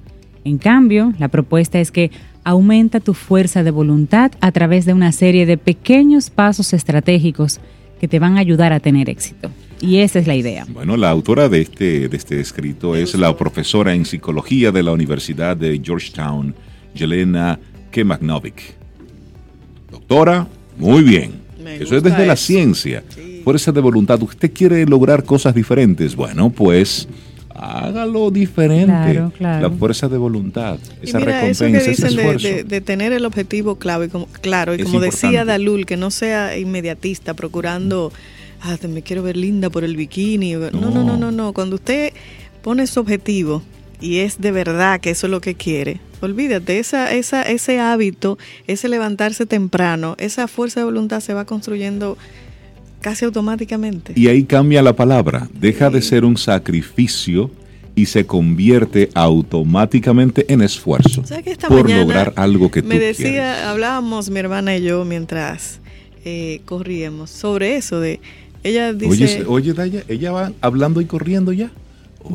En cambio, la propuesta es que aumenta tu fuerza de voluntad a través de una serie de pequeños pasos estratégicos que te van a ayudar a tener éxito. Y esa es la idea. Bueno, la autora de este, de este escrito es la profesora en psicología de la Universidad de Georgetown, Jelena Kemagnovic. Doctora, muy bien. Me eso es desde la ciencia. Sí. Fuerza de voluntad. ¿Usted quiere lograr cosas diferentes? Bueno, pues hágalo diferente. Claro, claro. La fuerza de voluntad, Y esa mira, eso recompensa, que ese dicen de, esfuerzo. de- de tener el objetivo clave, como, claro, y Es como decía. Dalul, que no sea inmediatista, procurando, ah, me quiero ver linda por el bikini. No, no, no, no, no. Cuando usted pone su objetivo y es de verdad que eso es lo que quiere, olvídate, esa, esa, ese hábito, ese levantarse temprano, esa fuerza de voluntad se va construyendo casi automáticamente. Y ahí cambia la palabra. Deja de ser un sacrificio y se convierte automáticamente en esfuerzo ¿Sabes que esta por lograr algo que tú me decía, quieres. hablábamos mi hermana y yo mientras eh, corríamos sobre eso de ella dice Oye, oye, Daya, ella va hablando y corriendo ya.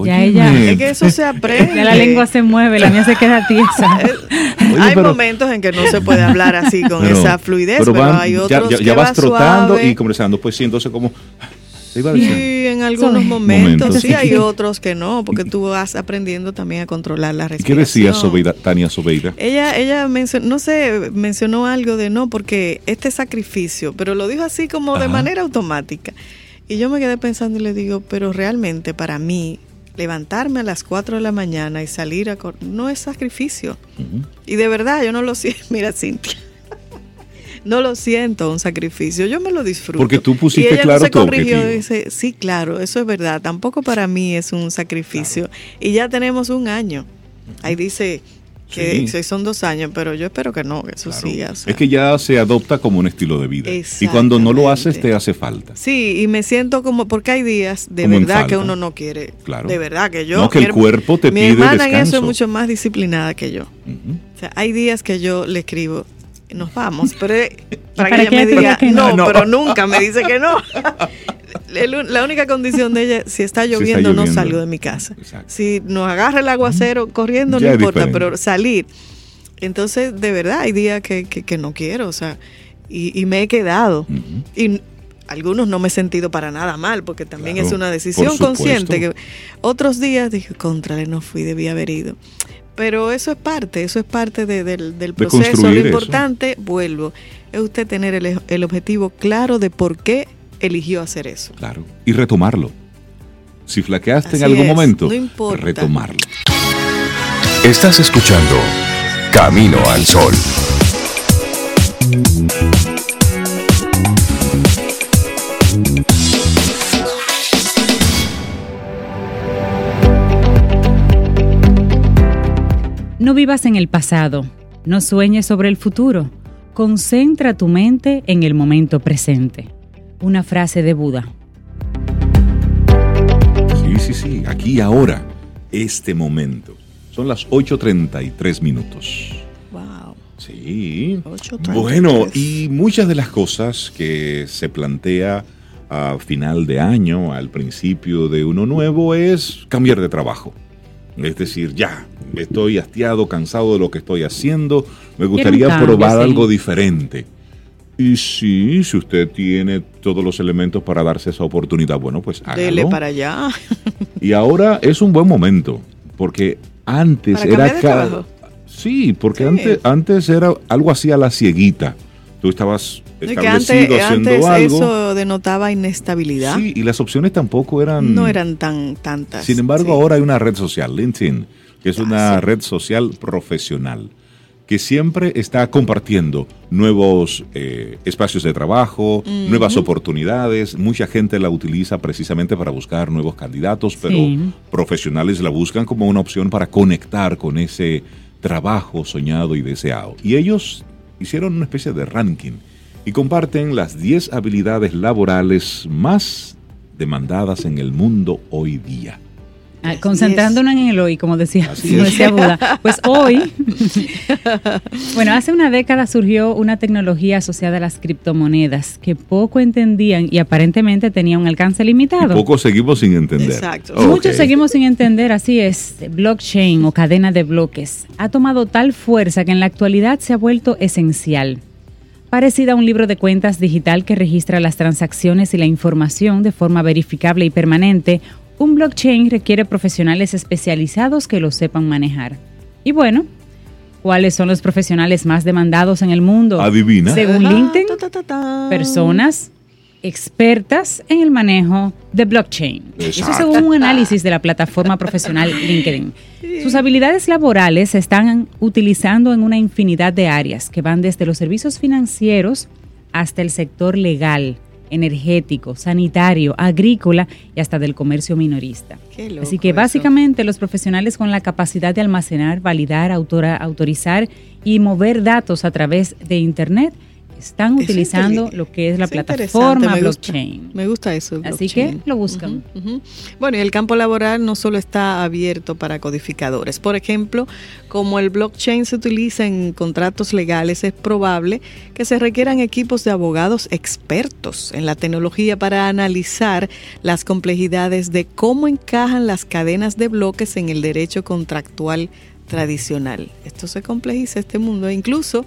Ya ella- es que eso se aprende. Ya la lengua se mueve, la mía se queda tiesa. Oye, hay pero- momentos en que no se puede hablar así con Pero- esa fluidez, pero, van- hay ya- otros ya, que ya vas va trotando suave. y conversando, pues sí, entonces como... Sí, en algunos momentos, Momentos. sí, hay otros que no, porque tú vas aprendiendo también a controlar la ¿Y respiración. ¿Qué decía Sobeida, Tania Sobeida? Ella, ella mencionó, no sé, mencionó algo de no, porque este sacrificio, pero lo dijo así como de manera automática. Y yo me quedé pensando y le digo, pero realmente para mí levantarme a las 4 de la mañana y salir a no es sacrificio. Y de verdad, yo no lo siento. Mira, Cintia. no lo siento un sacrificio, yo me lo disfruto. Porque tú pusiste y ella claro se tu corrigió y dice, sí, claro, eso es verdad. Tampoco para mí es un sacrificio. Y ya tenemos un año. Ahí dice que Sí. son dos años, pero yo espero que no, que eso Claro. siga. o sea. Es que ya se adopta como un estilo de vida. Y cuando no lo haces, te hace falta. Sí, y me siento como, porque hay días de Como verdad que uno no quiere. Claro. De verdad que yo. No, que el mi cuerpo te mi pide hermana en eso es mucho más disciplinada que yo. O sea, hay días que yo le escribo, nos vamos, pero para, para que ella me diga, que. No. pero nunca me dice que no. El- La única condición de ella, si está está lloviendo, no lloviendo. salgo de mi casa. Exacto. Si nos agarra el aguacero corriendo, Ya no importa, diferente. pero salir. Entonces, de verdad, hay días que, que- que no quiero, o sea, y, y me he quedado. Y algunos no me he sentido para nada mal, porque también Claro, es una decisión consciente. Que otros días dije, contrale, no fui, debía haber ido. Pero eso es parte, eso es parte de- del, del proceso. Lo eso. importante, vuelvo, es usted tener el, el objetivo claro de por qué eligió hacer eso. Claro. Y retomarlo. Si flaqueaste en algún es, momento, no importa. retomarlo. Estás escuchando Camino al Sol. No vivas en el pasado, no sueñes sobre el futuro, concentra tu mente en el momento presente. Una frase de Buda. Sí, sí, sí. Aquí y ahora. Este momento. Son las 8.33 minutos. Wow. Sí. 8:33. Bueno, y muchas de las cosas que se plantea a final de año, al principio de uno nuevo, es cambiar de trabajo. Es decir, ya, estoy hastiado, cansado de lo que estoy haciendo, me gustaría cambio, probar sí. algo diferente. Y sí, si usted tiene todos los elementos para darse esa oportunidad, bueno, pues Dele hágalo. para allá. Y ahora es un buen momento, porque antes ¿Para era de trabajo? Sí, porque Sí. Antes, antes era algo así a la cieguita. Tú estabas y que establecido antes, haciendo antes algo. eso denotaba inestabilidad. Sí, y las opciones tampoco eran... No eran tan tantas. Sin embargo, sí. ahora hay una red social, LinkedIn, que es Ah, una sí. red social profesional, que siempre está compartiendo nuevos eh, espacios de trabajo, nuevas oportunidades. Mucha gente la utiliza precisamente para buscar nuevos candidatos, pero Sí. profesionales la buscan como una opción para conectar con ese trabajo soñado y deseado. Y ellos hicieron una especie de ranking y comparten las 10 habilidades laborales más demandadas en el mundo hoy día. Ah, concentrándonos en el hoy, como decía, como Buda. Pues hoy, bueno, hace una década surgió una tecnología asociada a las criptomonedas que poco entendían y aparentemente tenía un alcance Y limitado. poco seguimos sin entender. Exacto. Muchos seguimos sin entender, así es, blockchain o cadena de bloques. Ha tomado tal fuerza que en la actualidad se ha vuelto esencial. Parecida a un libro de cuentas digital que registra las transacciones y la información de forma verificable y permanente, un blockchain requiere profesionales especializados que lo sepan manejar. Y bueno, ¿cuáles son los profesionales más demandados en el mundo? Adivina. Según LinkedIn, ta, ta, ta, ta. personas expertas en el manejo de blockchain. Eso según un análisis de la plataforma profesional LinkedIn. Sus habilidades laborales se están utilizando en una infinidad de áreas que van desde los servicios financieros hasta el sector legal, energético, sanitario, agrícola y hasta del comercio minorista. Así que eso. básicamente los profesionales con la capacidad de almacenar, validar, autora- autorizar y mover datos a través de Internet están utilizando lo que es la plataforma gusta. blockchain. Me gusta eso. el Así que lo buscan. Bueno, y el campo laboral no solo está abierto para codificadores. Por ejemplo, como el blockchain se utiliza en contratos legales, es probable que se requieran equipos de abogados expertos en la tecnología para analizar las complejidades de cómo encajan las cadenas de bloques en el derecho contractual tradicional. Esto se complejiza este mundo e incluso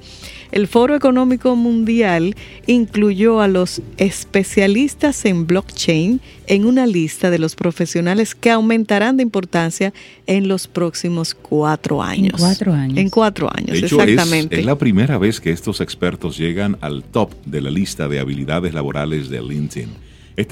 el Foro Económico Mundial incluyó a los especialistas en blockchain en una lista de los profesionales que aumentarán de importancia en los próximos cuatro años. cuatro años. En cuatro años, De hecho, es, exactamente. es la primera vez que estos expertos llegan al top de la lista de habilidades laborales de LinkedIn.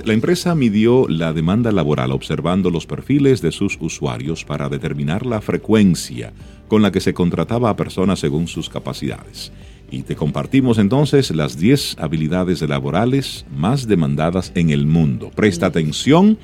La empresa midió la demanda laboral observando los perfiles de sus usuarios para determinar la frecuencia con la que se contrataba a personas según sus capacidades. Y te compartimos entonces las 10 habilidades laborales más demandadas en el mundo. Presta atención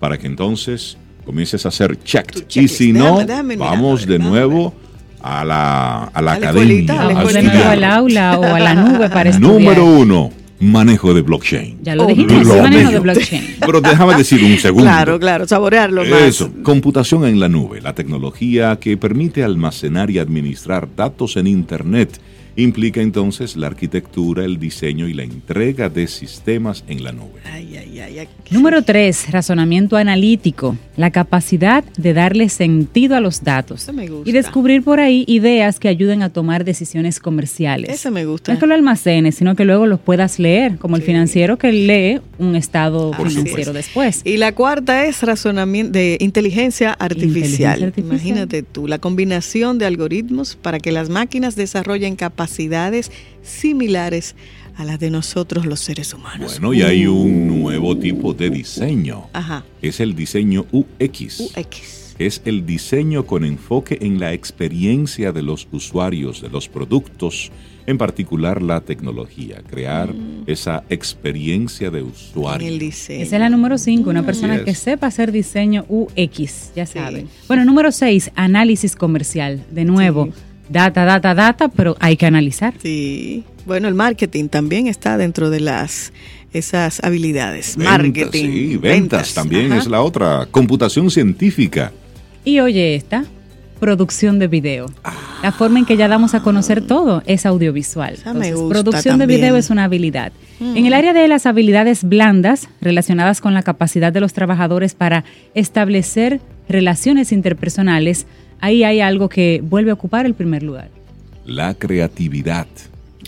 para que entonces comiences a hacer check. Tu Y si no, Déjame- déjame mirar, vamos de nuevo a la, a la A la academia. escuelita, a la escuelita. al aula o a la nube para estudiar. Número uno, manejo de blockchain. Ya lo Oh, Lo manejo de blockchain. Pero déjame decir un segundo. Claro, claro, saborearlo más. Eso, computación en la nube, la tecnología que permite almacenar y administrar datos en Internet, implica entonces la arquitectura, el diseño y la entrega de sistemas en la nube. Ay, ay, ay, ay. Número 3, razonamiento analítico, la capacidad de darle sentido a los datos Eso me gusta. y descubrir por ahí ideas que ayuden a tomar decisiones comerciales. Ese me gusta. No es que lo almacenes, sino que luego los puedas leer, como el financiero que lee un estado Por financiero supuesto. después. Y la cuarta es razonamiento de inteligencia artificial. Inteligencia artificial. Imagínate tú, la combinación de algoritmos para que las máquinas desarrollen capacidades similares a las de nosotros los seres humanos. Bueno, y hay un nuevo tipo de diseño. Ajá. Es el diseño UX. UX. Es el diseño con enfoque en la experiencia de los usuarios de los productos, en particular la tecnología, crear esa experiencia de usuario. el diseño. Esa es la número 5, una persona Así que sepa hacer diseño UX, ya Sí. sabe. Bueno, número 6, análisis comercial. De nuevo, Sí. Data, data, data, pero hay que analizar. Sí. Bueno, el marketing también está dentro de las esas habilidades. Ventas, marketing. Sí, ventas, también Ajá. es la otra. Computación científica. Y oye esta, producción de video. Ah. La forma en que ya damos a conocer todo es audiovisual. Esa me gusta producción de también. Mm. video es una habilidad. En el área de las habilidades blandas, relacionadas con la capacidad de los trabajadores para establecer relaciones interpersonales, ahí hay algo que vuelve a ocupar el primer lugar. La creatividad.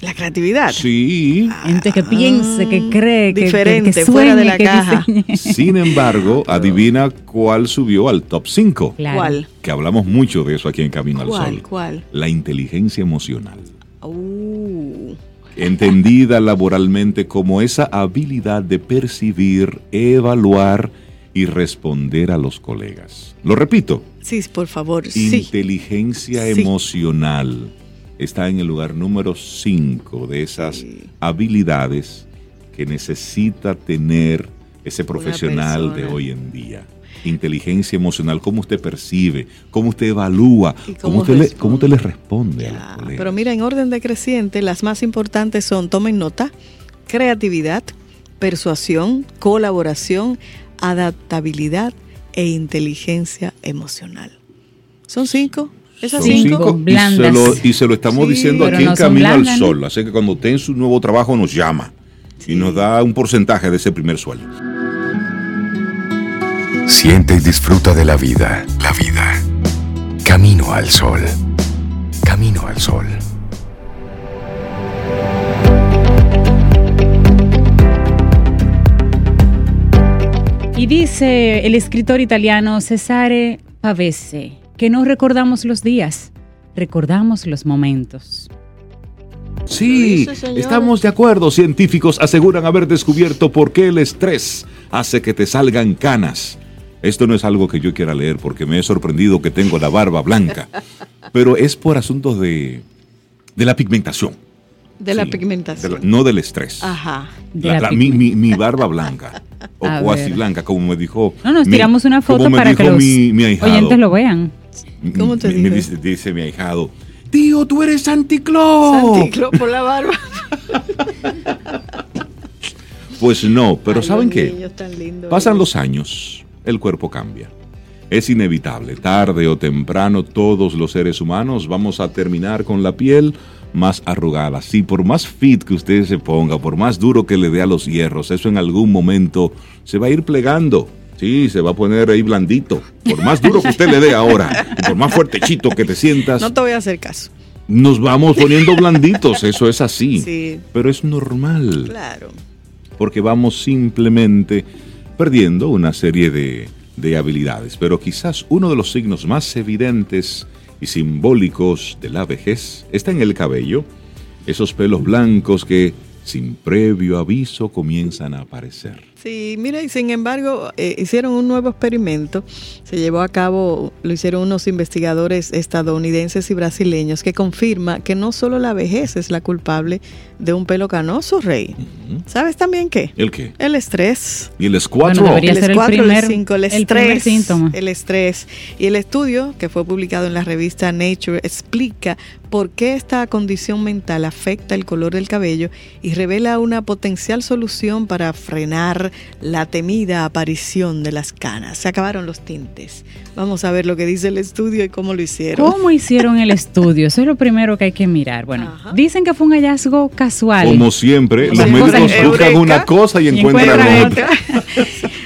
La creatividad. Sí. Gente que piense, que cree, que- Diferente, que fuera sueñe, de la que caja. diseñe. Sin embargo, adivina cuál subió al top 5. Claro. ¿Cuál? Que hablamos mucho de eso aquí en Camino al. Sol. ¿Cuál? La inteligencia emocional. Uh, Entendida laboralmente como esa habilidad de percibir, evaluar y responder a los colegas. Lo repito, sí, por favor, inteligencia Sí. emocional está en el lugar número 5 de esas habilidades que necesita tener ese profesional de hoy en día. Inteligencia emocional, cómo usted percibe, cómo usted evalúa, cómo, cómo usted, le, responde. cómo usted le responde a los. Pero mira, en orden decreciente, las más importantes son, tomen nota, creatividad, persuasión, colaboración, adaptabilidad e inteligencia emocional. ¿Son cinco? ¿Esas Son cinco? cinco. y, se lo, blandas. y se lo estamos Sí, diciendo aquí no en Camino blandas, al ¿no? Sol. Así que cuando esté en su nuevo trabajo nos llama y nos da un porcentaje de ese primer sueldo. Siente y disfruta de la vida. La vida. Camino al sol. Camino al sol. Y dice el escritor italiano Cesare Pavese que no recordamos los días, recordamos los momentos. Sí, estamos de acuerdo. Científicos aseguran haber descubierto por qué el estrés hace que te salgan canas. Esto no es algo que yo quiera leer porque me he sorprendido que tengo la barba blanca, pero es por asuntos de, de la pigmentación. De la Sí, pigmentación. de la- no del estrés. Ajá. De La- la la- mi, mi- mi barba blanca, o A cuasi ver. blanca, como me dijo. No, nos mi- tiramos una foto para dijo que los mi, mi ahijado. oyentes lo vean. ¿Cómo te Me- dice, dice mi ahijado, tío, tú eres Santi Claus. Santi Claus por la barba. Pues no, pero Ay, ¿saben qué? Pasan los años, el cuerpo cambia. Es inevitable, tarde o temprano todos los seres humanos vamos a terminar con la piel más arrugada. Sí, por más fit que usted se ponga, por más duro que le dé a los hierros, eso en algún momento se va a ir plegando. Sí, se va a poner ahí blandito. Por más duro que usted le dé ahora, y por más fuertechito que te sientas, No te voy a hacer caso. nos vamos poniendo blanditos. Eso es así. Sí. Pero es normal Claro. porque vamos simplemente perdiendo una serie de, de habilidades. Pero quizás uno de los signos más evidentes simbólicos de la vejez está en el cabello, esos pelos blancos que sin previo aviso comienzan a aparecer. Sí, mira, y sin embargo, eh, hicieron un nuevo experimento. Se llevó a cabo, lo hicieron unos investigadores estadounidenses y brasileños que confirma que no solo la vejez es la culpable de un pelo canoso, Rey. ¿Sabes también qué? ¿El qué? El estrés. Y el. Bueno, debería el ser el S4, primer- el 5, el el estrés. síntoma. El estrés. Y el estudio, que fue publicado en la revista Nature, explica por qué esta condición mental afecta el color del cabello y revela una potencial solución para frenar la temida aparición de las canas. Se acabaron los tintes. Vamos a ver lo que dice el estudio y cómo lo hicieron. ¿Cómo hicieron el estudio? Eso es lo primero que hay que mirar. Bueno, Ajá. dicen que fue un hallazgo casual. Como siempre, los médicos Eureka. buscan una cosa y Y encuentran encuentran otra.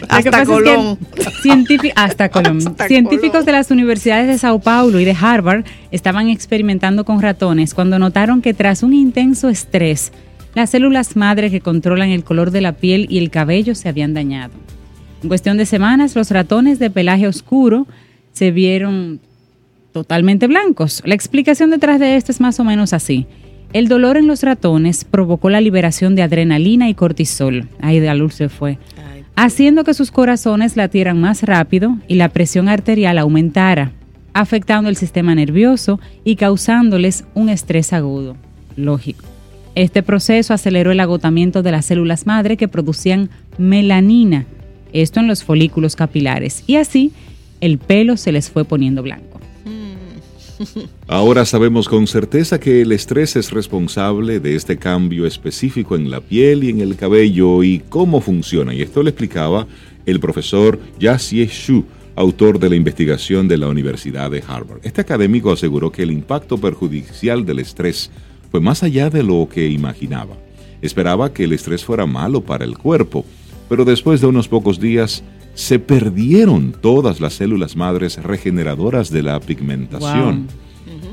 Hasta pasa es que Colón. hasta Colón. Hasta Científicos Colón. de las universidades de Sao Paulo y de Harvard estaban experimentando con ratones cuando notaron que tras un intenso estrés, las células madre que controlan el color de la piel y el cabello se habían dañado. En cuestión de semanas, los ratones de pelaje oscuro se vieron totalmente blancos. La explicación detrás de esto es más o menos así. El dolor en los ratones provocó la liberación de adrenalina y cortisol. Ahí de la luz se fue haciendo que sus corazones latieran más rápido y la presión arterial aumentara, afectando el sistema nervioso y causándoles un estrés agudo. Lógico. Este proceso aceleró el agotamiento de las células madre que producían melanina, esto en los folículos capilares, y así el pelo se les fue poniendo blanco. Ahora sabemos con certeza que el estrés es responsable de este cambio específico en la piel y en el cabello y cómo funciona. Y esto lo explicaba el profesor Yasie Shu, autor de la investigación de la Universidad de Harvard. Este académico aseguró que el impacto perjudicial del estrés fue más allá de lo que imaginaba. Esperaba que el estrés fuera malo para el cuerpo, pero después de unos pocos días se perdieron todas las células madres regeneradoras de la pigmentación.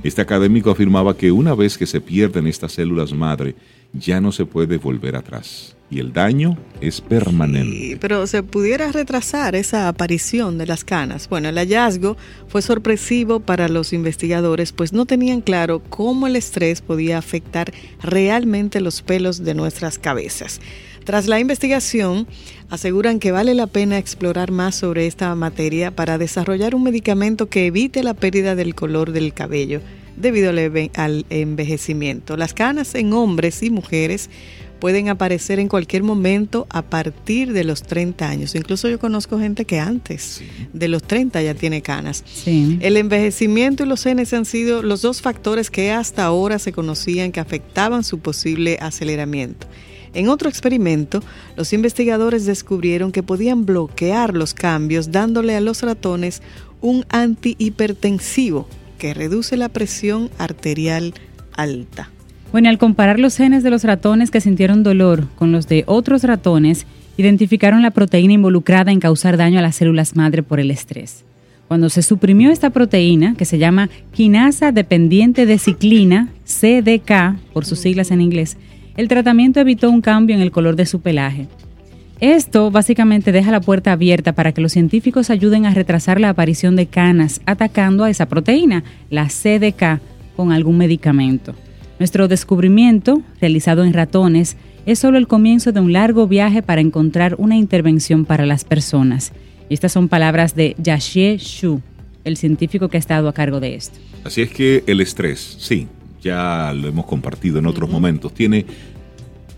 Este académico afirmaba que una vez que se pierden estas células madre, ya no se puede volver atrás y el daño es permanente. Sí, pero se pudiera retrasar esa aparición de las canas. Bueno, el hallazgo fue sorpresivo para los investigadores, pues no tenían claro cómo el estrés podía afectar realmente los pelos de nuestras cabezas. Tras la investigación, aseguran que vale la pena explorar más sobre esta materia para desarrollar un medicamento que evite la pérdida del color del cabello debido al envejecimiento. Las canas en hombres y mujeres pueden aparecer en cualquier momento a partir de los 30 años. Incluso yo conozco gente que antes de los 30 ya tiene canas. Sí. El envejecimiento y los genes han sido los dos factores que hasta ahora se conocían que afectaban su posible aceleramiento. En otro experimento, los investigadores descubrieron que podían bloquear los cambios dándole a los ratones un antihipertensivo que reduce la presión arterial alta. Bueno, al comparar los genes de los ratones que sintieron dolor con los de otros ratones, identificaron la proteína involucrada en causar daño a las células madre por el estrés. Cuando se suprimió esta proteína, que se llama quinasa dependiente de ciclina, CDK, por sus siglas en inglés, el tratamiento evitó un cambio en el color de su pelaje. Esto básicamente deja la puerta abierta para que los científicos ayuden a retrasar la aparición de canas atacando a esa proteína, la CDK, con algún medicamento. Nuestro descubrimiento, realizado en ratones, es solo el comienzo de un largo viaje para encontrar una intervención para las personas. Estas son palabras de Yashie Shu, el científico que ha estado a cargo de esto. Así es que el estrés, sí, ya lo hemos compartido en otros momentos, tiene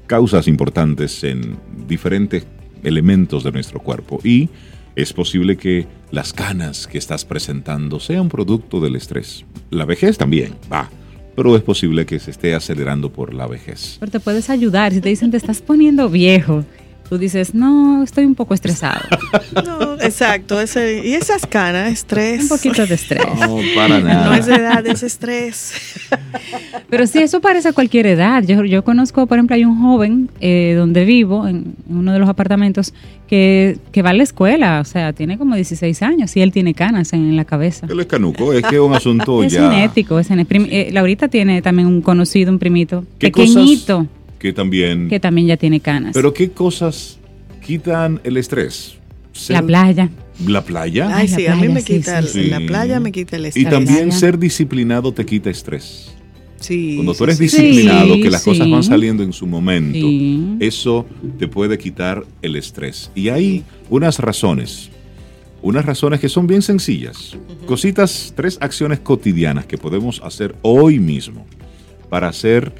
causas importantes en diferentes elementos de nuestro cuerpo y es posible que las canas que estás presentando sean producto del estrés. La vejez también, va, pero es posible que se esté acelerando por la vejez. Pero te puedes ayudar. Si te dicen te estás poniendo viejo, tú dices, no, estoy un poco estresado. No, exacto. Ese, y esas canas, estrés. Un poquito de estrés. No, para No nada. es de edad, es estrés. Pero sí, eso parece a cualquier edad. Yo, yo conozco, por ejemplo, hay un joven eh, donde vivo, en uno de los apartamentos, que, que va a la escuela, o sea, tiene como 16 años y él tiene canas en, la cabeza. El escanuco es que es un asunto es ya genético, es genético. Eh, Laurita tiene también un conocido, un primito, ¿Qué pequeñito, cosas que también que también ya tiene canas. Pero qué cosas quitan el estrés? la playa. La playa. Ay, la sí, a mí playa, me sí, quita, sí, el- sí. la playa me quita el y estrés. también playa. ser disciplinado te quita estrés. Sí, Cuando tú eres sí. disciplinado, Sí, que las sí. cosas van saliendo en su momento, Sí. eso te puede quitar el estrés. Y hay unas razones, unas razones que son bien sencillas. Cositas, tres acciones cotidianas que podemos hacer hoy mismo para ser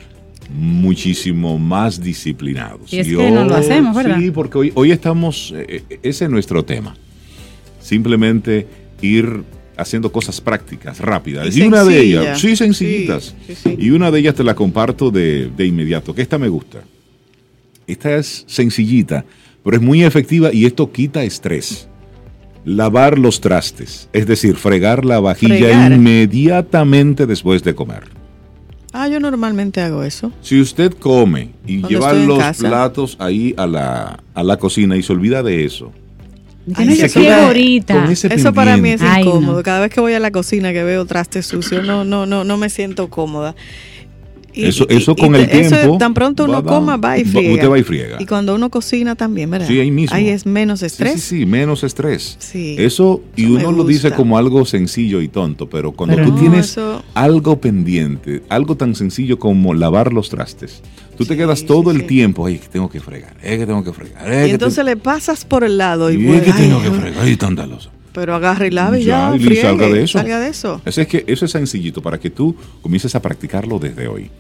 muchísimo más disciplinados. Y es que no lo hacemos, ¿verdad? Sí, porque hoy, hoy estamos, eh, eh, ese es nuestro tema. Simplemente ir haciendo cosas prácticas, rápidas. Y Y, una de ellas, sí, sencillitas. Sí, sí, sí. Y una de ellas te la comparto de, de inmediato, que esta me gusta. Esta es sencillita, pero es muy efectiva y esto quita estrés. Lavar los trastes, es decir, fregar la vajilla Fregar. inmediatamente después de comer. Ah, yo normalmente hago eso. Si usted come y Cuando lleva los casa. platos ahí a la, a la cocina y se olvida de eso, Ay, se queda ahorita. con ese Eso para mí es Ay, no. incómodo. Cada vez que voy a la cocina que veo trastes sucios, no, no, no, no me siento cómoda. Y- Eso- y- eso y con el eso es- tiempo tan pronto uno va- va- coma, va y friega. usted va y friega. Y cuando uno cocina también, ¿verdad? Sí, ahí mismo. Ahí es menos estrés. Sí, sí, menos estrés. Sí. Eso, y Eso uno lo dice como algo sencillo y tonto, pero cuando Pero tú no, tienes eso- algo pendiente, algo tan sencillo como lavar los trastes, tú te quedas todo sí, el tiempo, ay, que tengo que fregar, es que tengo que fregar, Y que entonces te- le pasas por el lado y, y es que tengo ay, que fregar, ay, tanta losa. Pero agarra y lave y Ya, ya, y friegue, salga de eso. Salga de eso. Eso es que eso es sencillito para que tú comiences a practicarlo desde hoy.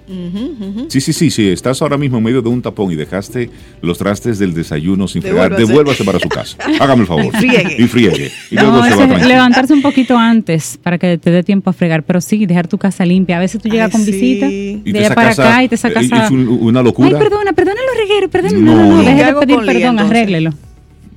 Sí, sí, sí, sí, estás ahora mismo en medio de un tapón y dejaste los trastes del desayuno sin fregar, Devuélvase. para su casa. Hágame el favor. Y friegue. Y friegue. Y No, luego se va levantarse un poquito antes para que te dé tiempo a fregar, pero sí, dejar tu casa limpia. A veces tú llegas Ay, con sí. visita Y de para acá y te sacas eh, a... es un- una locura. Ay, perdona, perdona los regueros, perdona. No, No, no, no. deje ¿Qué de pedir perdón, entonces? arréglelo.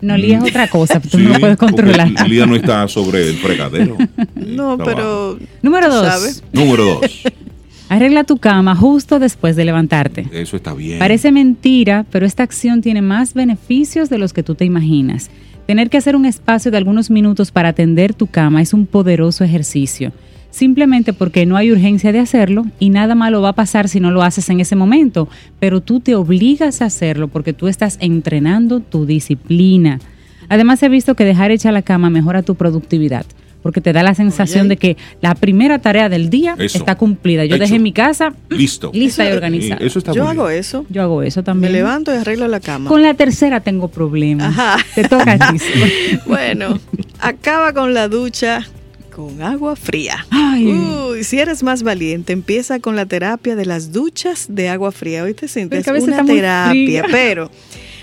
No, Lía es otra cosa, tú Sí, no lo puedes controlar. Lía no está sobre el fregadero. No, Está pero. Número dos. Número dos. arregla tu cama justo después de levantarte. Eso está bien. Parece mentira, pero esta acción tiene más beneficios de los que tú te imaginas. Tener que hacer un espacio de algunos minutos para atender tu cama es un poderoso ejercicio. Simplemente porque no hay urgencia de hacerlo y nada malo va a pasar si no lo haces en ese momento, pero tú te obligas a hacerlo porque tú estás entrenando tu disciplina. Además he visto que dejar hecha la cama mejora tu productividad, porque te da la sensación Oye. de que la primera tarea del día Eso. está cumplida. Yo Hecho. dejé mi casa Listo. lista y organizada. Sí, eso está Yo hago bien. eso. Yo hago eso Me también. levanto y arreglo la cama. Con la tercera tengo problemas. Ajá. Te toca a ti. Bueno, acaba con la ducha con agua fría. Ay. Uy, si eres más valiente, empieza con la terapia de las duchas de agua fría. Hoy te sientes una terapia, pero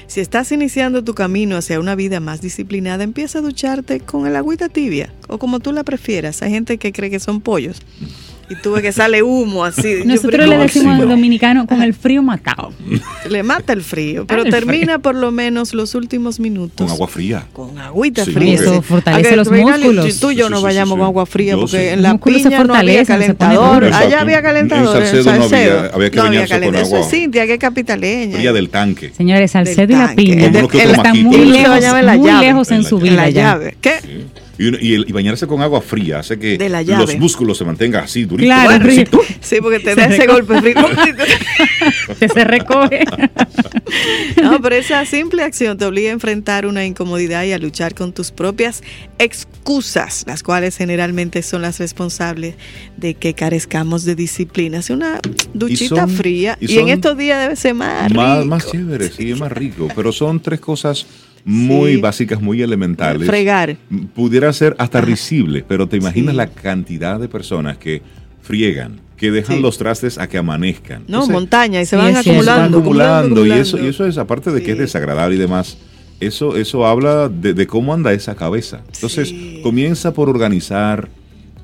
si estás iniciando tu camino hacia una vida más disciplinada, empieza a ducharte con el agüita tibia o como tú la prefieras. Hay gente que cree que son pollos y tú ves que sale humo así. Yo, Nosotros pero le no, decimos al no. dominicano con el frío matado. le mata el frío, pero el frío. termina por lo menos los últimos minutos Con agua fría. con agüita Sí, fría. Y eso fortalece los músculos. si Tú y yo Sí, nos sí, sí, vayamos sí. con agua fría Yo porque sí. en la piña se no había calentador. Allá había calentador. En Salcedo no había- había que no había con calentador. Eso agua es Cintia, que es capitaleña. Fría del tanque. Señores, Salcedo y la tanque. piña están muy lejos, en muy lejos en En su en vida la llave. ¿Qué? Y, uno- y el- y bañarse con agua fría hace que los músculos se mantengan así, duritos. Claro, suavecitos. Sí, porque te Se da ese golpe frío. Que se recoge. No, pero esa simple acción te obliga a enfrentar una incomodidad y a luchar con tus propias excusas, las cuales generalmente son las responsables de que carezcamos de disciplina. Es una duchita son- fría y y, en estos días debe ser más, Más, rico. más chévere, sí, es más rico. Pero son tres cosas muy Sí. básicas, muy elementales. Fregar. Pudiera ser hasta risible, pero te imaginas Sí. la cantidad de personas que friegan, que dejan Sí. los trastes a que amanezcan. No, Entonces, montaña y se Sí, van cierto. se van acumulando, acumulando, y eso, y acumulando. eso es aparte de que es desagradable y demás. Eso, eso habla de, de cómo anda esa cabeza. Entonces, Sí. comienza por organizar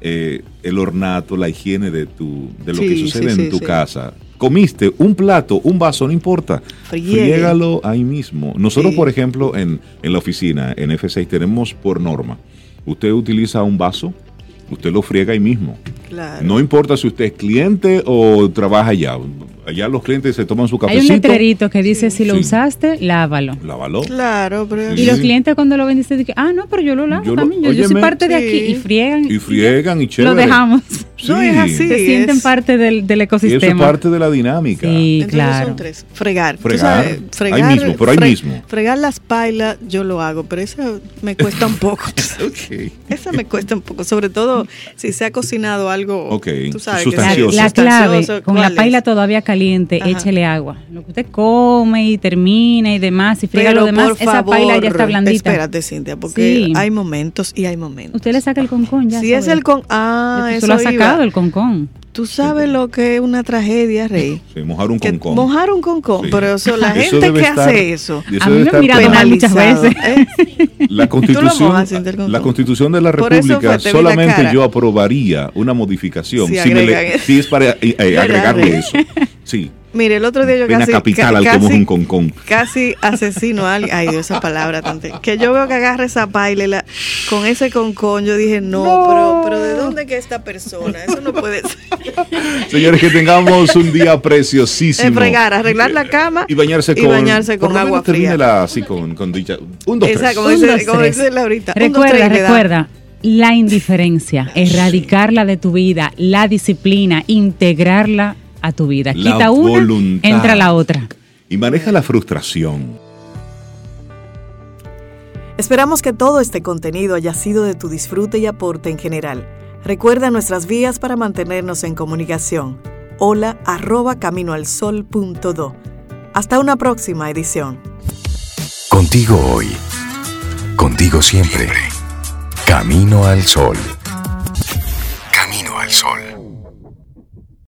eh, el ornato, la higiene de tu, de lo que sucede sí, en sí, tu sí. casa. Comiste un plato, un vaso, no importa. Friégalo ahí mismo. Nosotros, Sí. por ejemplo, en, en la oficina, en F6, tenemos por norma, usted utiliza un vaso, usted lo friega ahí mismo. Claro. No importa si usted es cliente o trabaja allá. Allá los clientes se toman su Hay cafecito. un letrerito que dice, si lo Sí. usaste, lávalo. Lávalo. Claro, pero Sí. Y los clientes cuando lo ven dicen, ah, no, pero yo lo lavo Yo lo- también. Yo, yo soy parte de aquí. Y friegan. Y friegan y chévere. Lo dejamos. No es así. Se sienten es- parte del, del Y ecosistema. eso es parte de la dinámica. Sí, Entonces claro. son tres. Fregar. Tú Fregar. sabes, Ahí mismo, pero ahí mismo. Fregar las pailas yo lo hago, pero eso me cuesta un poco. tú sabes. Ok. Esa me cuesta un poco, sobre todo si se ha cocinado algo, Ok, tú sabes, La, que sustancioso. sea la clave, sustancioso, con la ¿cuál es? paila todavía caliente, Ajá. échele agua. Lo que usted come y termina y demás, y friega Pero lo demás, por esa paila ya está blandita. Espérate, Cintia, porque Sí. hay momentos y hay momentos. Usted le saca el concón ya. si sabe. es el con... Ah, eso lo ha iba. El concón. Tú sabes lo que es una tragedia, Rey. Sí, mojar un Que concón. mojar un concón, Sí. pero eso, la Eso gente que estar- hace eso, eso A mí me mira muchas veces. ¿eh? La constitución, la constitución de la República solamente yo aprobaría una modificación Si si, me le- agregan eso. si es para eh, eh, ¿Verdad, agregarle eso. Sí. Mire, el otro día yo casi, capital ca- casi, un concón. casi asesino a alguien. Ay, Dios, esa palabra tan te- Que yo veo que agarra esa paila y la- con ese concón. Yo dije, no, Pero, pero ¿de dónde que esta persona? Eso no puede ser. Señores, que tengamos un día preciosísimo. Es fregar, arreglar la cama y bañarse y con, bañarse con lo agua fría. así con, con dicha. Un, dos, como Un, dice, dos, como tres. dice Laurita. un, dos, Recuerda, y recuerda, la indiferencia, erradicarla de tu vida, la disciplina, integrarla a tu vida. La Quita una, voluntad. entra la otra. Y maneja la frustración. Esperamos que todo este contenido haya sido de tu disfrute y aporte en general. Recuerda nuestras vías para mantenernos en comunicación. Hola arroba caminoalsol.do. Hasta una próxima edición. Contigo hoy. Contigo siempre. Camino al sol.